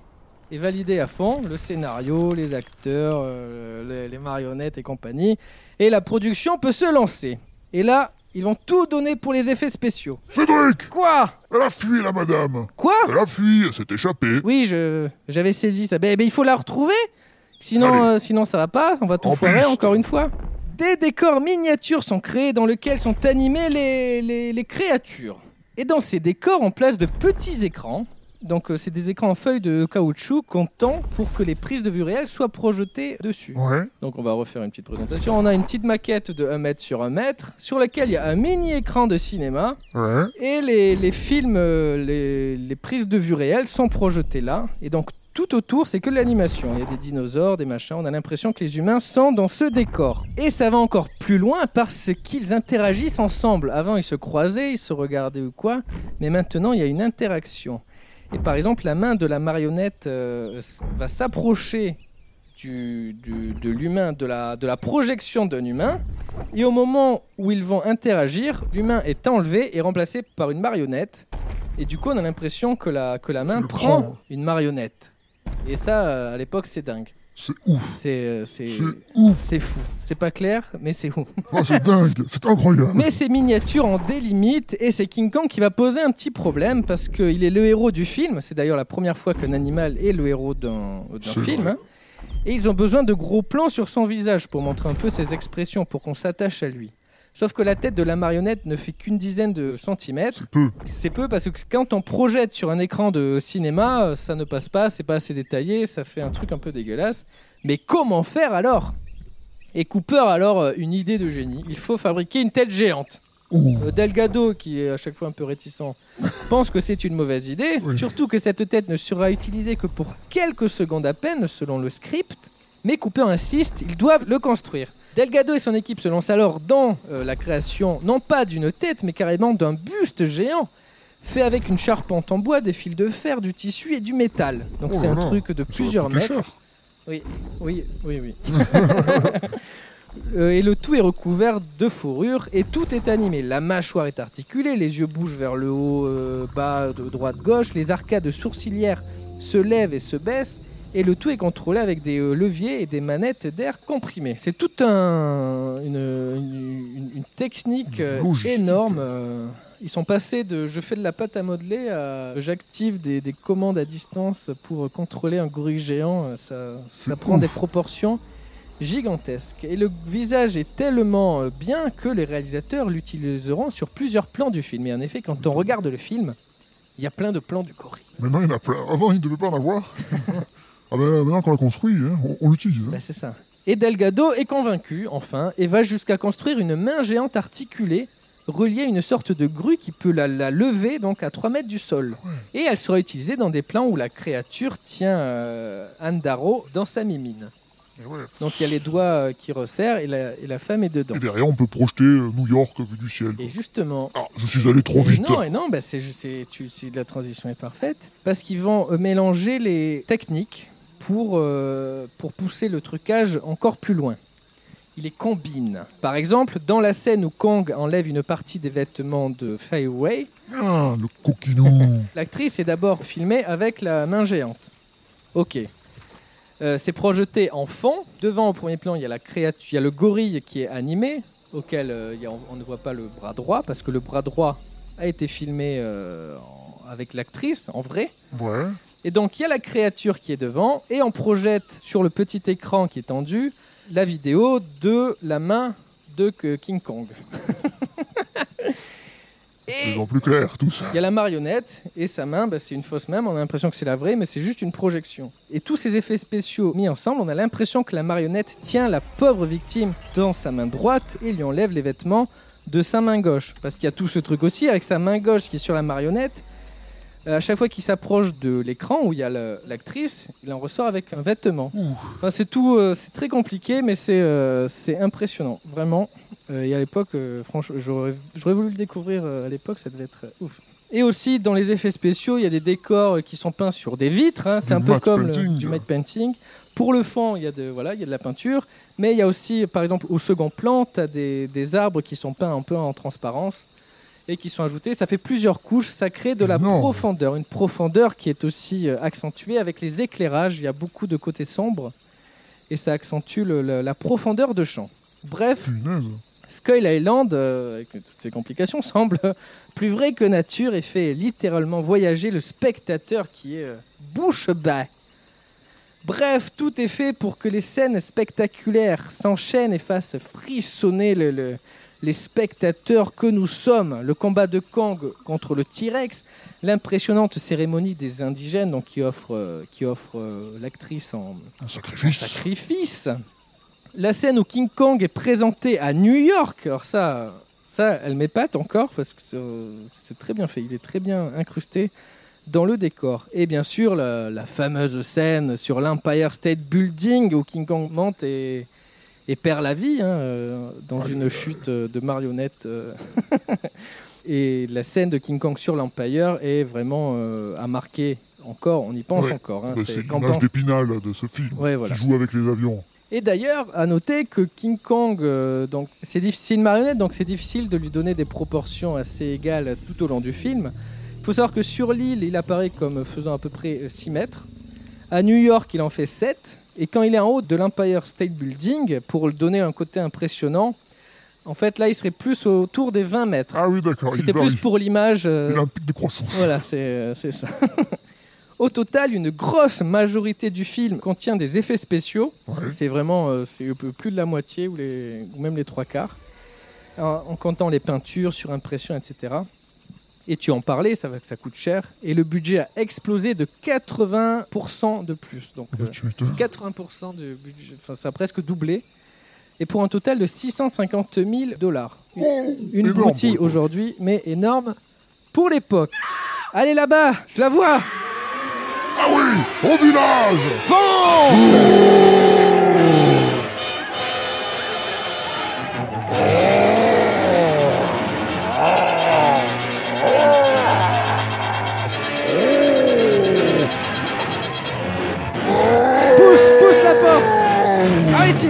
est validé à fond, le scénario, les acteurs, euh, les, les marionnettes et compagnie, et la production peut se lancer. Et là, ils vont tout donner pour les effets spéciaux. Cédric Quoi? Elle a fui, la madame Quoi? Elle a fui, elle s'est échappée. Oui, je j'avais saisi ça. Ben, ben, il faut la retrouver. Sinon, euh, sinon ça va pas. On va tout En foirer plus. encore une fois. Des décors miniatures sont créés dans lesquels sont animées les, les, les créatures. Et dans ces décors, on place de petits écrans. Donc, euh, c'est des écrans en feuilles de caoutchouc qu'on tend pour que les prises de vue réelle soient projetées dessus. Ouais. Donc, on va refaire une petite présentation. On a une petite maquette de 1 mètre sur 1 mètre sur laquelle il y a un mini écran de cinéma. Ouais. Et les, les films, euh, les, les prises de vue réelles sont projetées là. Et donc tout autour, c'est que de l'animation. Il y a des dinosaures, des machins. On a l'impression que les humains sont dans ce décor. Et ça va encore plus loin parce qu'ils interagissent ensemble. Avant, ils se croisaient, ils se regardaient ou quoi. Mais maintenant, il y a une interaction. Et par exemple, la main de la marionnette euh, va s'approcher du, du- de l'humain, de la, de la projection d'un humain. Et au moment où ils vont interagir, l'humain est enlevé et remplacé par une marionnette. Et du coup, on a l'impression que la, que la main prend. une marionnette. Et ça, euh, à l'époque, c'est dingue. C'est ouf. C'est euh, c'est- ouf. c'est fou. C'est pas clair, mais c'est fou. Ah, c'est dingue. C'est incroyable. Mais ces miniatures en délimitent et c'est King Kong qui va poser un petit problème parce qu'il est le héros du film. C'est d'ailleurs la première fois qu'un animal est le héros d'un film. vrai. Et ils ont besoin de gros plans sur son visage pour montrer un peu ses expressions, pour qu'on s'attache à lui. Sauf que la tête de la marionnette ne fait qu'une dizaine de centimètres. C'est peu. C'est peu parce que quand on projette sur un écran de cinéma, euh, ça ne passe pas, c'est pas assez détaillé, ça fait un truc un peu dégueulasse. Mais comment faire alors? Et Cooper a alors euh, une idée de génie. Il faut fabriquer une tête géante. Euh, Delgado, qui est à chaque fois un peu réticent, pense que c'est une mauvaise idée. Oui. Surtout que cette tête ne sera utilisée que pour quelques secondes à peine, selon le script. Mais Cooper insiste, ils doivent le construire. Delgado et son équipe se lancent alors dans euh, la création, non pas d'une tête, mais carrément d'un buste géant, fait avec une charpente en bois, des fils de fer, du tissu et du métal. Donc Oh c'est un truc de plusieurs mètres. cher. Oui, oui, oui, oui. Euh, et le tout est recouvert de fourrure et tout est animé. La mâchoire est articulée, les yeux bougent vers le haut, euh, bas, de droite, gauche. Les arcades sourcilières se lèvent et se baissent. Et le tout est contrôlé avec des euh, leviers et des manettes d'air comprimées. C'est tout un, une, une- une- une technique euh, énorme. euh. Ils sont passés de je fais de la pâte à modeler à j'active des, des commandes à distance pour contrôler un gorille géant. Ça, ça prend ouf. des proportions gigantesques. Et le visage est tellement bien que les réalisateurs l'utiliseront sur plusieurs plans du film. Et en effet, quand on regarde le film, il y a plein de plans du gorille. Maintenant, il y en a plein. Avant, il ne devait pas en avoir. ah ben, maintenant qu'on l'a construit, hein, on, on l'utilise. hein. Bah, c'est ça. Et Delgado est convaincu, enfin, et va jusqu'à construire une main géante articulée reliée à une sorte de grue qui peut la, la lever donc à 3 mètres du sol. Et elle sera utilisée dans des plans où la créature tient euh, Anne Darrow dans sa mimine. Ouais. Donc il y a les doigts euh, qui resserrent et la, et la femme est dedans. Et derrière, on peut projeter euh, New York vu du ciel. Et justement, Ah, je suis allé trop vite. Non, et non, bah c'est, la transition est parfaite. Parce qu'ils vont euh, mélanger les techniques pour, euh, pour pousser le trucage encore plus loin. Ils les combinent. Par exemple, dans la scène où Kong enlève une partie des vêtements de Fei Wei, Ah, le coquinou. l'actrice est d'abord filmée avec la main géante. Ok. Euh, c'est projeté en fond. Devant, au premier plan, il y a la créature, il y a le gorille qui est animé, auquel euh, il y a- on ne voit pas le bras droit, parce que le bras droit a été filmé euh, en- avec l'actrice, en vrai. Ouais. Et donc, il y a la créature qui est devant, et on projette sur le petit écran qui est tendu la vidéo de la main de King Kong. C'est et en plus clair, tout ça. il y a la marionnette et sa main, bah, c'est une fausse main, mais on a l'impression que c'est la vraie, mais c'est juste une projection. Et tous ces effets spéciaux mis ensemble, on a l'impression que la marionnette tient la pauvre victime dans sa main droite et lui enlève les vêtements de sa main gauche. Parce qu'il y a tout ce truc aussi avec sa main gauche qui est sur la marionnette. Euh, À chaque fois qu'il s'approche de l'écran où il y a l'actrice, il en ressort avec un vêtement. Enfin, c'est tout, euh, c'est très compliqué, mais c'est euh, c'est impressionnant, vraiment. Euh, et à l'époque, franchement, j'aurais voulu le découvrir à l'époque, ça devait être ouf. Et aussi, dans les effets spéciaux, il y a des décors qui sont peints sur des vitres. hein, c'est un peu comme le- painting. du matte painting. Pour le fond, il y, a de, voilà, il y a de la peinture. Mais il y a aussi, par exemple, au second plan, tu as des, des arbres qui sont peints un peu en transparence et qui sont ajoutés. Ça fait plusieurs couches. Ça crée de la profondeur. Une profondeur qui est aussi euh, accentuée avec les éclairages. Il y a beaucoup de côtés sombres. Et ça accentue le- le- la profondeur de champ. Bref. Skull Island, euh, avec toutes ces complications, semble plus vrai que nature et fait littéralement voyager le spectateur qui est euh, bouche bée. Bref, tout est fait pour que les scènes spectaculaires s'enchaînent et fassent frissonner le- le- les spectateurs que nous sommes. Le combat de Kang contre le T-Rex, l'impressionnante cérémonie des indigènes donc, qui offre, euh, qui offre euh, l'actrice en, Un sacrifice. sacrifice. La scène où King Kong est présenté à New York, alors ça, ça, elle m'épate encore parce que c'est- c'est très bien fait. Il est très bien incrusté dans le décor. Et bien sûr, la, la fameuse scène sur l'Empire State Building où King Kong monte et, et perd la vie hein, euh, dans une chute euh, de marionnette. euh. et la scène de King Kong sur l'Empire est vraiment à marquer encore. On y pense Ouais. encore. hein. Bah, C'est l'image d'épinal de ce film. Ouais, voilà. Qui joue avec les avions. Et d'ailleurs, à noter que King Kong, euh, donc c'est une marionnette, donc c'est difficile de lui donner des proportions assez égales tout au long du film. Il faut savoir que sur l'île, il apparaît comme faisant à peu près euh, 6 mètres. À New York, il en fait 7. Et quand il est en haut de l'Empire State Building, pour lui donner un côté impressionnant, en fait là, il serait plus autour des 20 mètres. Ah oui, d'accord. C'était plus pour l'image. euh, de croissance. voilà, c'est euh, ça. Au total, une grosse majorité du film contient des effets spéciaux. Ouais. C'est vraiment euh, c'est plus de la moitié ou, les, ou même les trois quarts. en, en comptant les peintures, surimpression, etc. Et tu en parlais, ça va que ça coûte cher. Et le budget a explosé de 80% de plus. Donc Bah, euh, tu m'étonnes. 80% du budget, enfin ça a presque doublé. Et pour un total de 650 000 dollars. Une, une broutille aujourd'hui, mais énorme pour l'époque. Allez là-bas, je la vois Ah oui Au village Fonce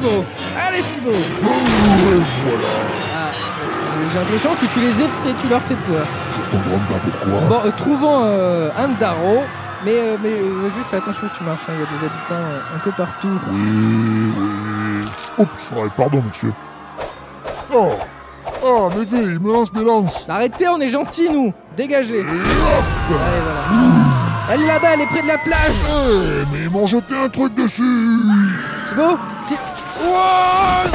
Thibaut. Allez Thibaut. Et voilà. Ah, j'ai- l'impression que tu les effraies, tu leur fais peur. Je comprends pas pourquoi. Bon, euh, trouvons euh, un Darrow, mais, euh, mais euh, juste fais attention où tu marches, hein, il y a des habitants un peu partout. Oui, oui. Oups, ouais, pardon, monsieur. Oh. Oh, mais viens, il me lance des lances. Arrêtez, on est gentils nous. Dégagez. Allez, voilà. Elle est là-bas, elle est près de la plage. Eh, mais ils m'ont jeté un truc dessus. Thibaut? Thi- Wow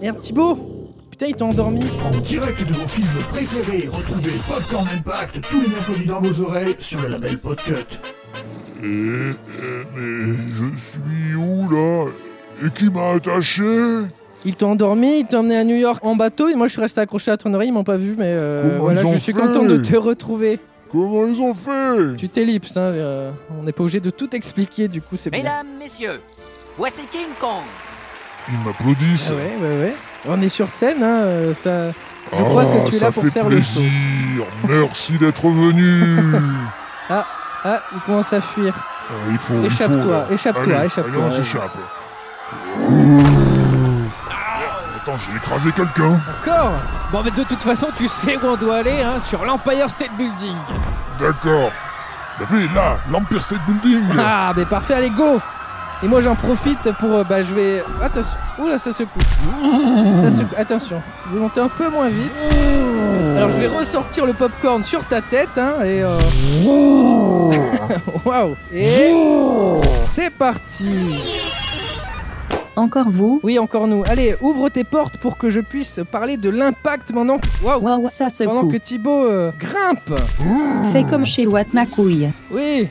Merde, Thibaut Putain, ils t'ont endormi. En direct de vos films préférés, retrouvez Popcorn Impact tous les mercredis dans vos oreilles sur le label Podcut. Et, eh, mais je suis où, là? Et qui m'a attaché? Ils t'ont endormi, ils t'ont emmené à New York en bateau, et moi je suis resté accroché à ton oreille, ils m'ont pas vu, mais euh, voilà, je suis content de te retrouver. Comment ils ont fait? Tu t'ellipses, hein, euh, on n'est pas obligé de tout expliquer, du coup c'est bien. Mesdames, messieurs, voici King Kong. Ils m'applaudissent Ah ouais, ouais, ouais. On est sur scène, hein, euh, ça... Je crois Ah, que tu es ça là pour fait faire le plaisir. show. Merci d'être venu Ah, il commence à fuir. Ah, il faut, il Échappe-toi, échappe-toi, échappe-toi. Allez, on s'échappe. Attends, j'ai écrasé quelqu'un. Encore Bon, mais de toute façon, tu sais où on doit aller, hein, sur l'Empire State Building. D'accord. Bah, là, l'Empire State Building. Ah, mais parfait, allez, go Et moi, j'en profite pour... euh, bah, je vais... Attention. Oula, ça secoue. Ça secoue. Attention. Je vais monter un peu moins vite. Alors, je vais ressortir le popcorn sur ta tête, hein, et... euh, Waouh Et... C'est parti Encore vous? Oui, encore nous. Allez, ouvre tes portes pour que je puisse parler de l'impact pendant que... Waouh ça Pendant que Thibaut euh, grimpe Fais comme chez Watt ma couille. Oui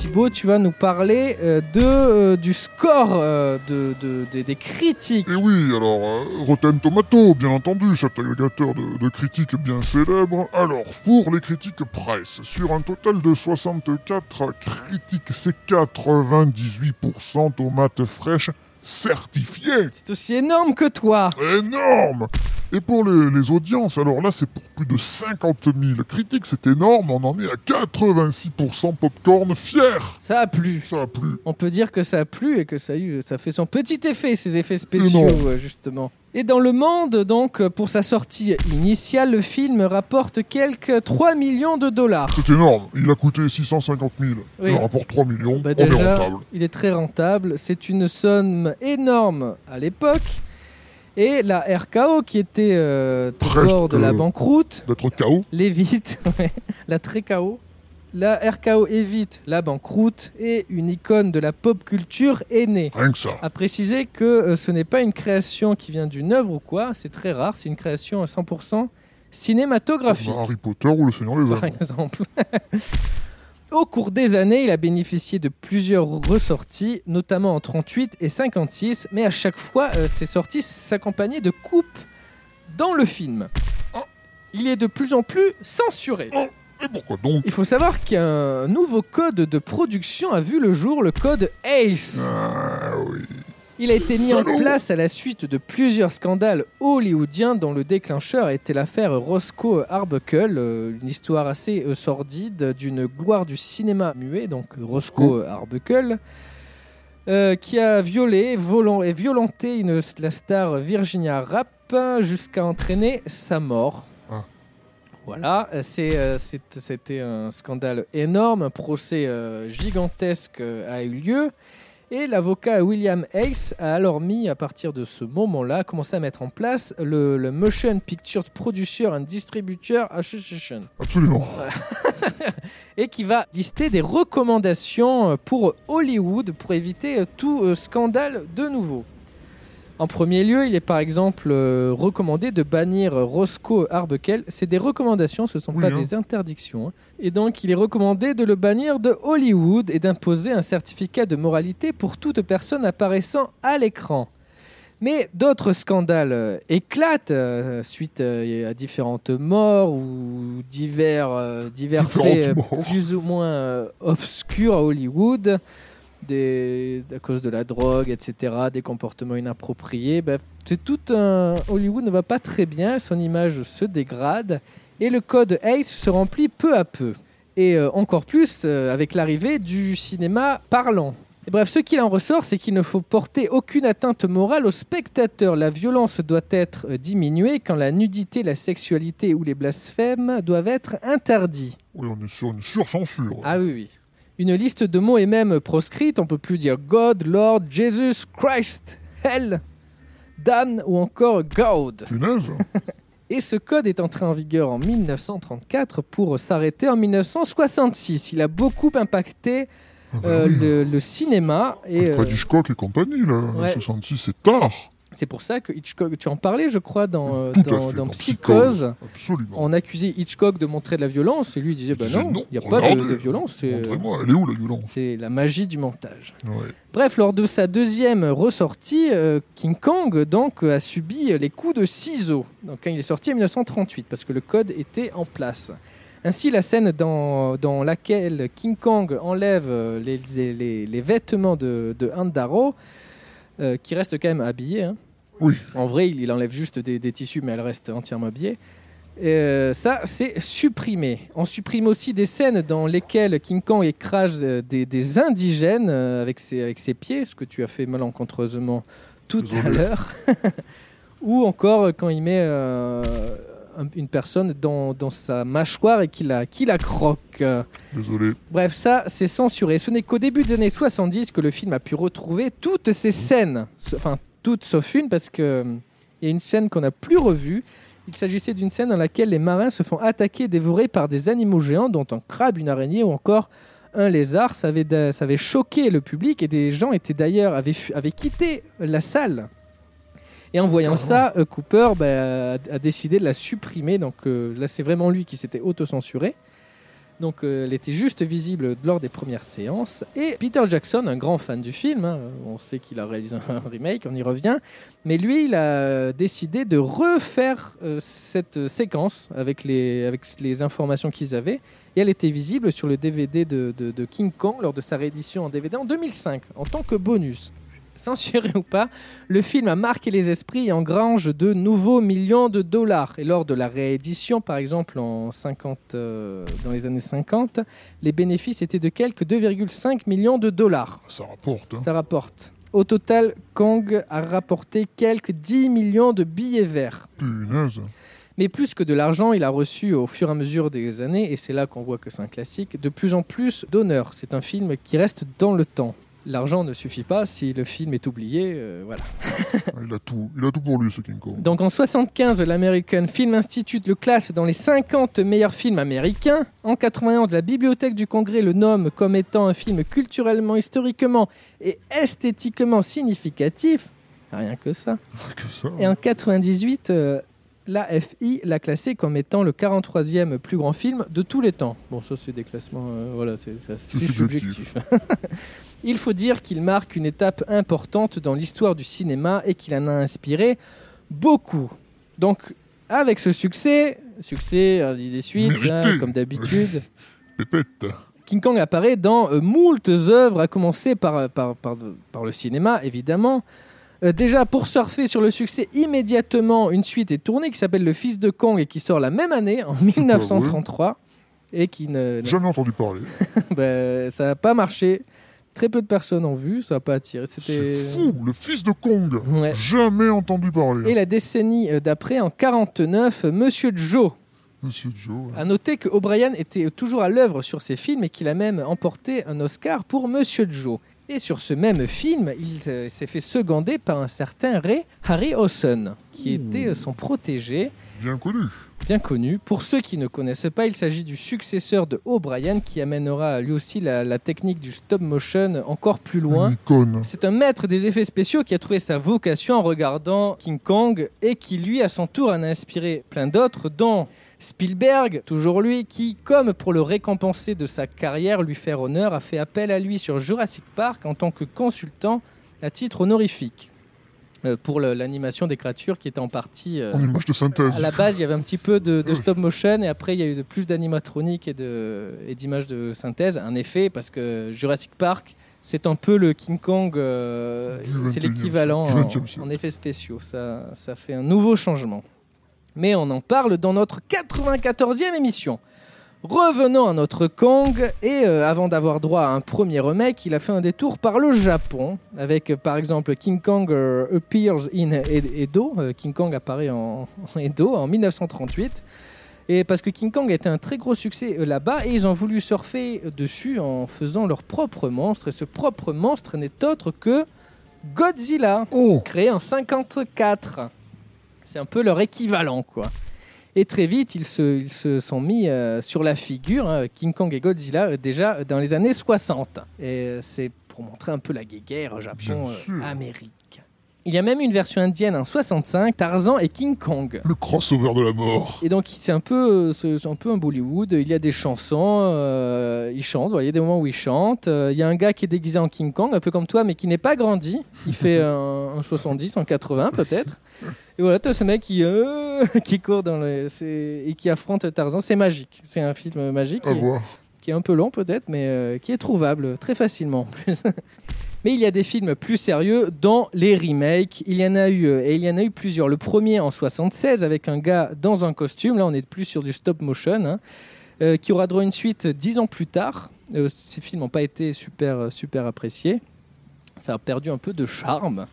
Thibaut, tu vas nous parler euh, de, euh, du score euh, de, de- de- des critiques. Et oui, alors, Rotten Tomato, bien entendu, cet agrégateur de critiques bien célèbre. Alors, pour les critiques presse, sur un total de 64 critiques, c'est 98% tomates fraîches certifiées. C'est aussi énorme que toi Énorme Et pour les, les audiences, alors là, c'est pour plus de 50 000 critiques, c'est énorme, on en est à 86% popcorn fier. Ça a plu. Ça a plu. On peut dire que ça a plu et que ça a, eu, ça fait son petit effet, ces effets spéciaux, Énorme. euh, justement. Et dans le monde, donc, pour sa sortie initiale, le film rapporte quelques 3 millions de dollars. C'est énorme, il a coûté 650 000. Oui. Il rapporte 3 millions, Bah, on est rentable. il est très rentable. C'est une somme énorme à l'époque. Et la RKO, qui était euh, au bord de la euh, banqueroute, D'être KO l'évite, ouais, la très KO. La RKO évite la banqueroute et une icône de la pop culture est née. Rien que ça. À préciser que euh, ce n'est pas une création qui vient d'une œuvre ou quoi, c'est très rare, c'est une création à 100% cinématographique Harry Potter ou le Seigneur des par Anneaux. exemple. Au cours des années, il a bénéficié de plusieurs ressorties, notamment en 38 et 56, mais à chaque fois, euh, ces sorties s'accompagnaient de coupes dans le film. Il est de plus en plus censuré. Et pourquoi donc Il faut savoir qu'un nouveau code de production a vu le jour, le code ACE. Ah oui. Il a été mis en place à la suite de plusieurs scandales hollywoodiens dont le déclencheur était l'affaire Roscoe Arbuckle, euh, une histoire assez euh, sordide d'une gloire du cinéma muet, donc Roscoe Arbuckle, euh, qui a violé volant, et violenté une, la star Virginia Rapp jusqu'à entraîner sa mort. Voilà, euh, euh, c'était un scandale énorme, un procès euh, gigantesque a eu lieu. Et l'avocat William Hayes a alors mis, à partir de ce moment-là, commencé à mettre en place le, le Motion Pictures Producer and Distributor Association. Absolument. Et qui va lister des recommandations pour Hollywood pour éviter tout scandale de nouveau. En premier lieu, il est par exemple euh, recommandé de bannir Roscoe Arbuckle. C'est des recommandations, ce ne sont Oui, pas hein. des interdictions. hein. Et donc, il est recommandé de le bannir de Hollywood et d'imposer un certificat de moralité pour toute personne apparaissant à l'écran. Mais d'autres scandales euh, éclatent euh, suite euh, à différentes morts ou divers, euh, divers Différentes faits euh, morts. plus ou moins euh, obscurs à Hollywood, des, à cause de la drogue, etc., des comportements inappropriés. C'est tout un. Hollywood ne va pas très bien, son image se dégrade et le code ACE se remplit peu à peu. Et euh, encore plus euh, avec l'arrivée du cinéma parlant. Et bref, ce qu'il en ressort, c'est qu'il ne faut porter aucune atteinte morale au spectateur. La violence doit être euh, diminuée quand la nudité, la sexualité ou les blasphèmes doivent être interdits. Oui, on est sur une surcensure. Ah oui, oui. Une liste de mots est même proscrite. On peut plus dire God, Lord, Jesus, Christ, Hell, Damn ou encore God. Punaise. Et ce code est entré en vigueur en 1934 pour s'arrêter en 1966. Il a beaucoup impacté Ah bah euh, oui. le, le cinéma. Et, euh, Hitchcock et compagnie, là. ouais. 66, c'est tard. C'est pour ça que Hitchcock, tu en parlais, je crois, dans, euh, Tout dans, fait, dans Psychose. Absolument. On accusait Hitchcock de montrer de la violence et lui il disait bah disait non, non, il n'y a pas de, violence. C'est Montrez-moi, elle est où la violence? c'est la magie du montage. Ouais. Bref, lors de sa deuxième ressortie, euh, King Kong donc euh, a subi les coups de ciseaux. Donc quand il est sorti en 1938 parce que le code était en place. Ainsi, la scène dans, dans laquelle King Kong enlève euh, les, les- les vêtements de, de Andaro, euh, qui reste quand même habillé. hein. Oui. En vrai, il, il enlève juste des, des tissus, mais elle reste entièrement habillée. Euh, ça, c'est supprimé. On supprime aussi des scènes dans lesquelles King Kong écrase euh, des, des indigènes avec, ses, avec ses pieds, ce que tu as fait malencontreusement tout à l'heure. Ou encore quand il met euh, une personne dans, dans sa mâchoire et qu'il la, qu'il la croque. Désolé. Bref, ça, c'est censuré. Ce n'est qu'au début des années 70 que le film a pu retrouver toutes ces scènes. S- Enfin, toutes sauf une, parce que euh, il y a une scène qu'on n'a plus revue. Il s'agissait d'une scène dans laquelle les marins se font attaquer et dévorer par des animaux géants, dont un crabe, une araignée ou encore un lézard. Ça avait, ça avait choqué le public et des gens étaient d'ailleurs avaient, avaient quitté la salle. Et en voyant ça, euh, Cooper bah, a, décidé de la supprimer. Donc euh, là, c'est vraiment lui qui s'était autocensuré. Donc euh, elle était juste visible lors des premières séances. Et Peter Jackson, un grand fan du film, hein, on sait qu'il a réalisé un remake, on y revient, mais lui, il a décidé de refaire euh, cette séquence avec les, avec les informations qu'ils avaient. Et elle était visible sur le DVD de, de- de King Kong lors de sa réédition en DVD en 2005, en tant que bonus. Censuré ou pas, le film a marqué les esprits et engrange de nouveaux millions de dollars. Et lors de la réédition, par exemple en 50, euh, dans les années 50, les bénéfices étaient de quelques 2,5 millions de dollars. Ça rapporte. Hein. Ça rapporte. Au total, Kong a rapporté quelques 10 millions de billets verts. Punaise. Mais plus que de l'argent, il a reçu au fur et à mesure des années, et c'est là qu'on voit que c'est un classique, de plus en plus d'honneur. C'est un film qui reste dans le temps. L'argent ne suffit pas si le film est oublié, euh, voilà. Il, a tout. il a tout pour lui, ce King Kong. Donc en 75, l'American Film Institute le classe dans les 50 meilleurs films américains. En 91, la Bibliothèque du Congrès le nomme comme étant un film culturellement, historiquement et esthétiquement significatif. Rien que ça. Que ça. Et en 98, euh, l'AFI l'a classé comme étant le 43e plus grand film de tous les temps. Bon, ça c'est des classements, euh, voilà, c'est subjectif. Il faut dire qu'il marque une étape importante dans l'histoire du cinéma et qu'il en a inspiré beaucoup. Donc, avec ce succès, succès, euh, des suites, hein, comme d'habitude, Pépette. King Kong apparaît dans euh, moultes œuvres, à commencer par, par, par, par le cinéma, évidemment. Euh, déjà, pour surfer sur le succès, immédiatement, une suite est tournée qui s'appelle Le Fils de Kong et qui sort la même année, en 1933. Et qui ne. Jamais entendu parler. Ben, ça n'a pas marché. Très peu de personnes ont vu, ça n'a pas attiré. C'est C'était. fou. Le fils de Kong. Ouais. Jamais entendu parler. Et la décennie euh, d'après, en 49, Monsieur Joe. Monsieur Joe. ouais. À noter que O'Brien était toujours à l'œuvre sur ses films et qu'il a même emporté un Oscar pour Monsieur Joe. Et sur ce même film, il euh, s'est fait seconder par un certain Ray Harryhausen, qui était euh, son protégé, Bien connu. bien connu. Pour ceux qui ne connaissent pas, il s'agit du successeur de O'Brien, qui amènera lui aussi la, la technique du stop motion encore plus loin. C'est un maître des effets spéciaux qui a trouvé sa vocation en regardant King Kong et qui, lui, à son tour, en a inspiré plein d'autres, dont Spielberg, toujours lui, qui, comme pour le récompenser de sa carrière, lui faire honneur, a fait appel à lui sur Jurassic Park en tant que consultant à titre honorifique euh, pour l'animation des créatures qui était en partie. euh, En image de synthèse. à la base, il y avait un petit peu de, de stop motion et après, il y a eu de plus d'animatronique et de- et d'images de, synthèse. Un effet, parce que Jurassic Park, c'est un peu le King Kong, euh, c'est 21e l'équivalent en, 20e siècle. en effets spéciaux. Ça, ça fait un nouveau changement. Mais on en parle dans notre 94e émission. Revenons à notre Kong et euh, avant d'avoir droit à un premier remake, il a fait un détour par le Japon avec euh, par exemple King Kong euh, Appears in Ed- Edo. King Kong apparaît en, en Edo en 1938. Et parce que King Kong a été un très gros succès là-bas et ils ont voulu surfer dessus en faisant leur propre monstre. Et ce propre monstre n'est autre que Godzilla, Oh créé en 54. C'est un peu leur équivalent, quoi. Et très vite, ils se, ils se sont mis euh, sur la figure, hein, King Kong et Godzilla, euh, déjà dans les années 60. Et euh, c'est pour montrer un peu la guéguerre. Japon-Amérique. Il y a même une version indienne en 65, Tarzan et King Kong. Le crossover de la mort. Et donc c'est un peu, euh, c'est un peu un Bollywood. Il y a des chansons, euh, il chante. voilà, Il y a des moments où il chante. Euh, il y a un gars qui est déguisé en King Kong, un peu comme toi, mais qui n'est pas grandi. Il fait un, un 70, un 80 peut-être. Et voilà, t'as ce mec qui euh, qui court dans le, et qui affronte Tarzan. C'est magique. C'est un film magique À qui, voir. qui est un peu long peut-être, mais qui est trouvable très facilement en plus. Mais il y a des films plus sérieux dans les remakes. Il y en a eu euh, et il y en a eu plusieurs. Le premier en 76 avec un gars dans un costume. Là, on est plus sur du stop motion, hein, euh, qui aura droit à une suite dix ans plus tard. Euh, ces films n'ont pas été super super appréciés. Ça a perdu un peu de charme.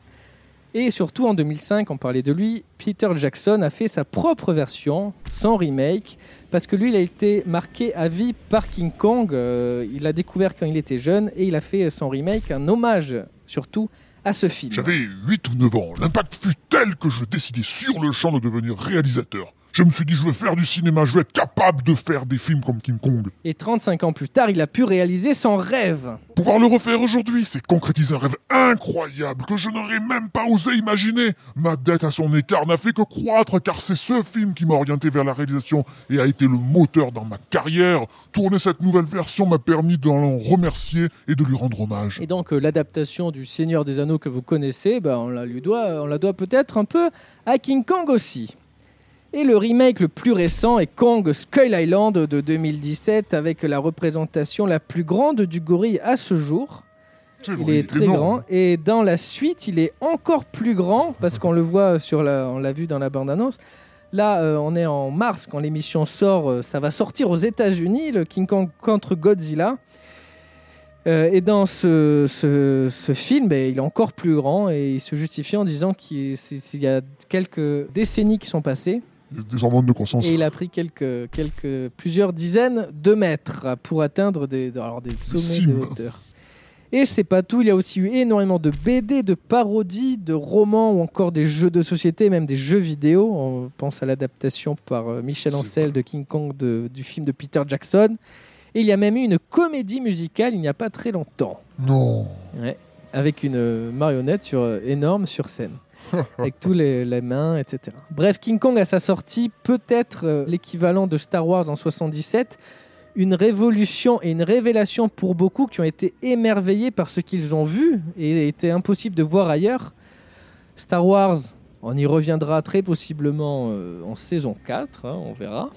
Et surtout en 2005, on parlait de lui, Peter Jackson a fait sa propre version, sans remake, parce que lui, il a été marqué à vie par King Kong. euh, il l'a découvert quand il était jeune et il a fait son remake, un hommage surtout à ce film. J'avais 8 ou 9 ans. L'impact fut tel que je décidai sur le champ de devenir réalisateur. Je me suis dit, je veux faire du cinéma, je veux être capable de faire des films comme King Kong. Et 35 ans plus tard, il a pu réaliser son rêve. Pouvoir le refaire aujourd'hui, c'est concrétiser un rêve incroyable que je n'aurais même pas osé imaginer. Ma dette à son écart n'a fait que croître car c'est ce film qui m'a orienté vers la réalisation et a été le moteur dans ma carrière. Tourner cette nouvelle version m'a permis d'en remercier et de lui rendre hommage. Et donc euh, l'adaptation du Seigneur des Anneaux que vous connaissez, ben, on la lui doit, on la doit peut-être un peu à King Kong aussi. Et le remake le plus récent est Kong Skull Island de 2017 avec la représentation la plus grande du gorille à ce jour. Il est très énorme. grand et dans la suite, il est encore plus grand parce qu'on le voit sur la, on l'a vu dans la bande-annonce. Là, euh, on est en mars quand l'émission sort. euh, ça va sortir aux États-Unis, le King Kong contre Godzilla. Euh, et dans ce, ce- ce film, ben, il est encore plus grand et il se justifie en disant qu'il y a quelques décennies qui sont passées des hormones de croissance. et il a pris quelques, quelques, plusieurs dizaines de mètres pour atteindre des, alors des sommets de hauteur. Et c'est pas tout, il y a aussi eu énormément de BD, de parodies, de romans ou encore des jeux de société, même des jeux vidéo. On pense à l'adaptation par euh, Michel Ancel de King Kong de- du film de Peter Jackson. Et il y a même eu une comédie musicale il n'y a pas très longtemps, Non. Ouais, avec une euh, marionnette sur, euh, énorme sur scène. avec tous les, les mains, etc. Bref, King Kong à sa sortie, peut-être euh, l'équivalent de Star Wars en 77, une révolution et une révélation pour beaucoup qui ont été émerveillés par ce qu'ils ont vu et était impossible de voir ailleurs. Star Wars, on y reviendra très possiblement euh, en saison 4, hein, on verra.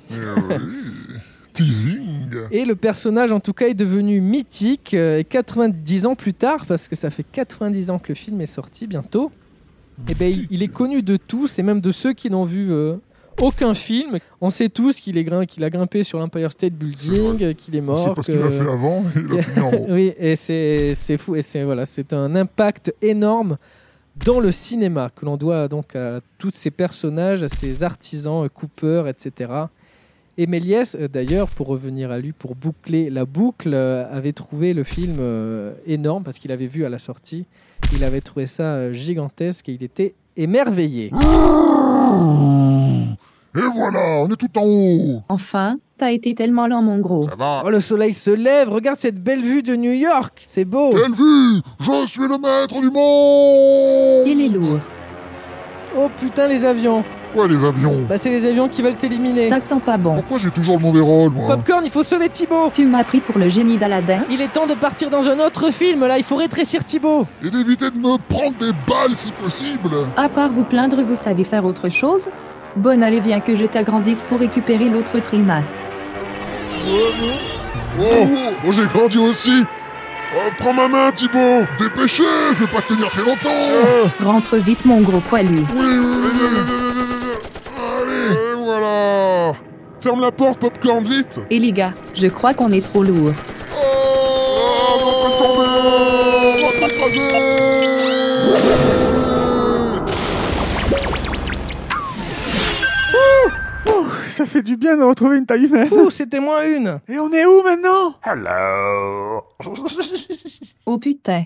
Teasing. Et le personnage, en tout cas, est devenu mythique euh, et 90 ans plus tard, parce que ça fait 90 ans que le film est sorti bientôt. Et ben, il, il est connu de tous et même de ceux qui n'ont vu euh, aucun film. On sait tous qu'il est grim- qu'il a grimpé sur l'Empire State Building, qu'il est C'est mort. parce que- qu'il a fait avant et il a fini en haut. oui, et c'est c'est fou. Et c'est voilà, c'est un impact énorme dans le cinéma que l'on doit donc à tous ces personnages, à ces artisans, Cooper, etc. Et Méliès, euh, d'ailleurs, pour revenir à lui, pour boucler la boucle, euh, avait trouvé le film énorme parce qu'il avait vu à la sortie. Il avait trouvé ça euh, gigantesque et il était émerveillé. Et voilà, on est tout en haut. Enfin, t'as été tellement lent, mon gros. Ça va. Oh, le soleil se lève, regarde cette belle vue de New York, c'est beau. Quelle vue Je suis le maître du monde Il est lourd. Oh putain, les avions. Quoi les avions Bah, c'est les avions qui veulent t'éliminer. Ça sent pas bon. Pourquoi j'ai toujours le mauvais rôle, moi Popcorn, il faut sauver Thibaut. Tu m'as pris pour le génie d'Aladin Il est temps de partir dans un autre film, là, il faut rétrécir Thibaut. Et d'éviter de me prendre des balles si possible À part vous plaindre, vous savez faire autre chose Bon, allez, viens que je t'agrandisse pour récupérer l'autre primate. Oh, oh, j'ai grandi aussi Oh, Prends ma main, Thibaut Dépêchez, je vais pas tenir très longtemps Rentre vite, mon gros poilu. Oui, oui, oui, oui, oui, oui, oui, oui. Ferme la porte, Popcorn, vite Et les gars, je crois qu'on est trop lourd. Oh, on tomber On va Ouh, ça fait du bien de retrouver une taille humaine. Ouh, c'était moins une. Et on est où maintenant? Oh putain.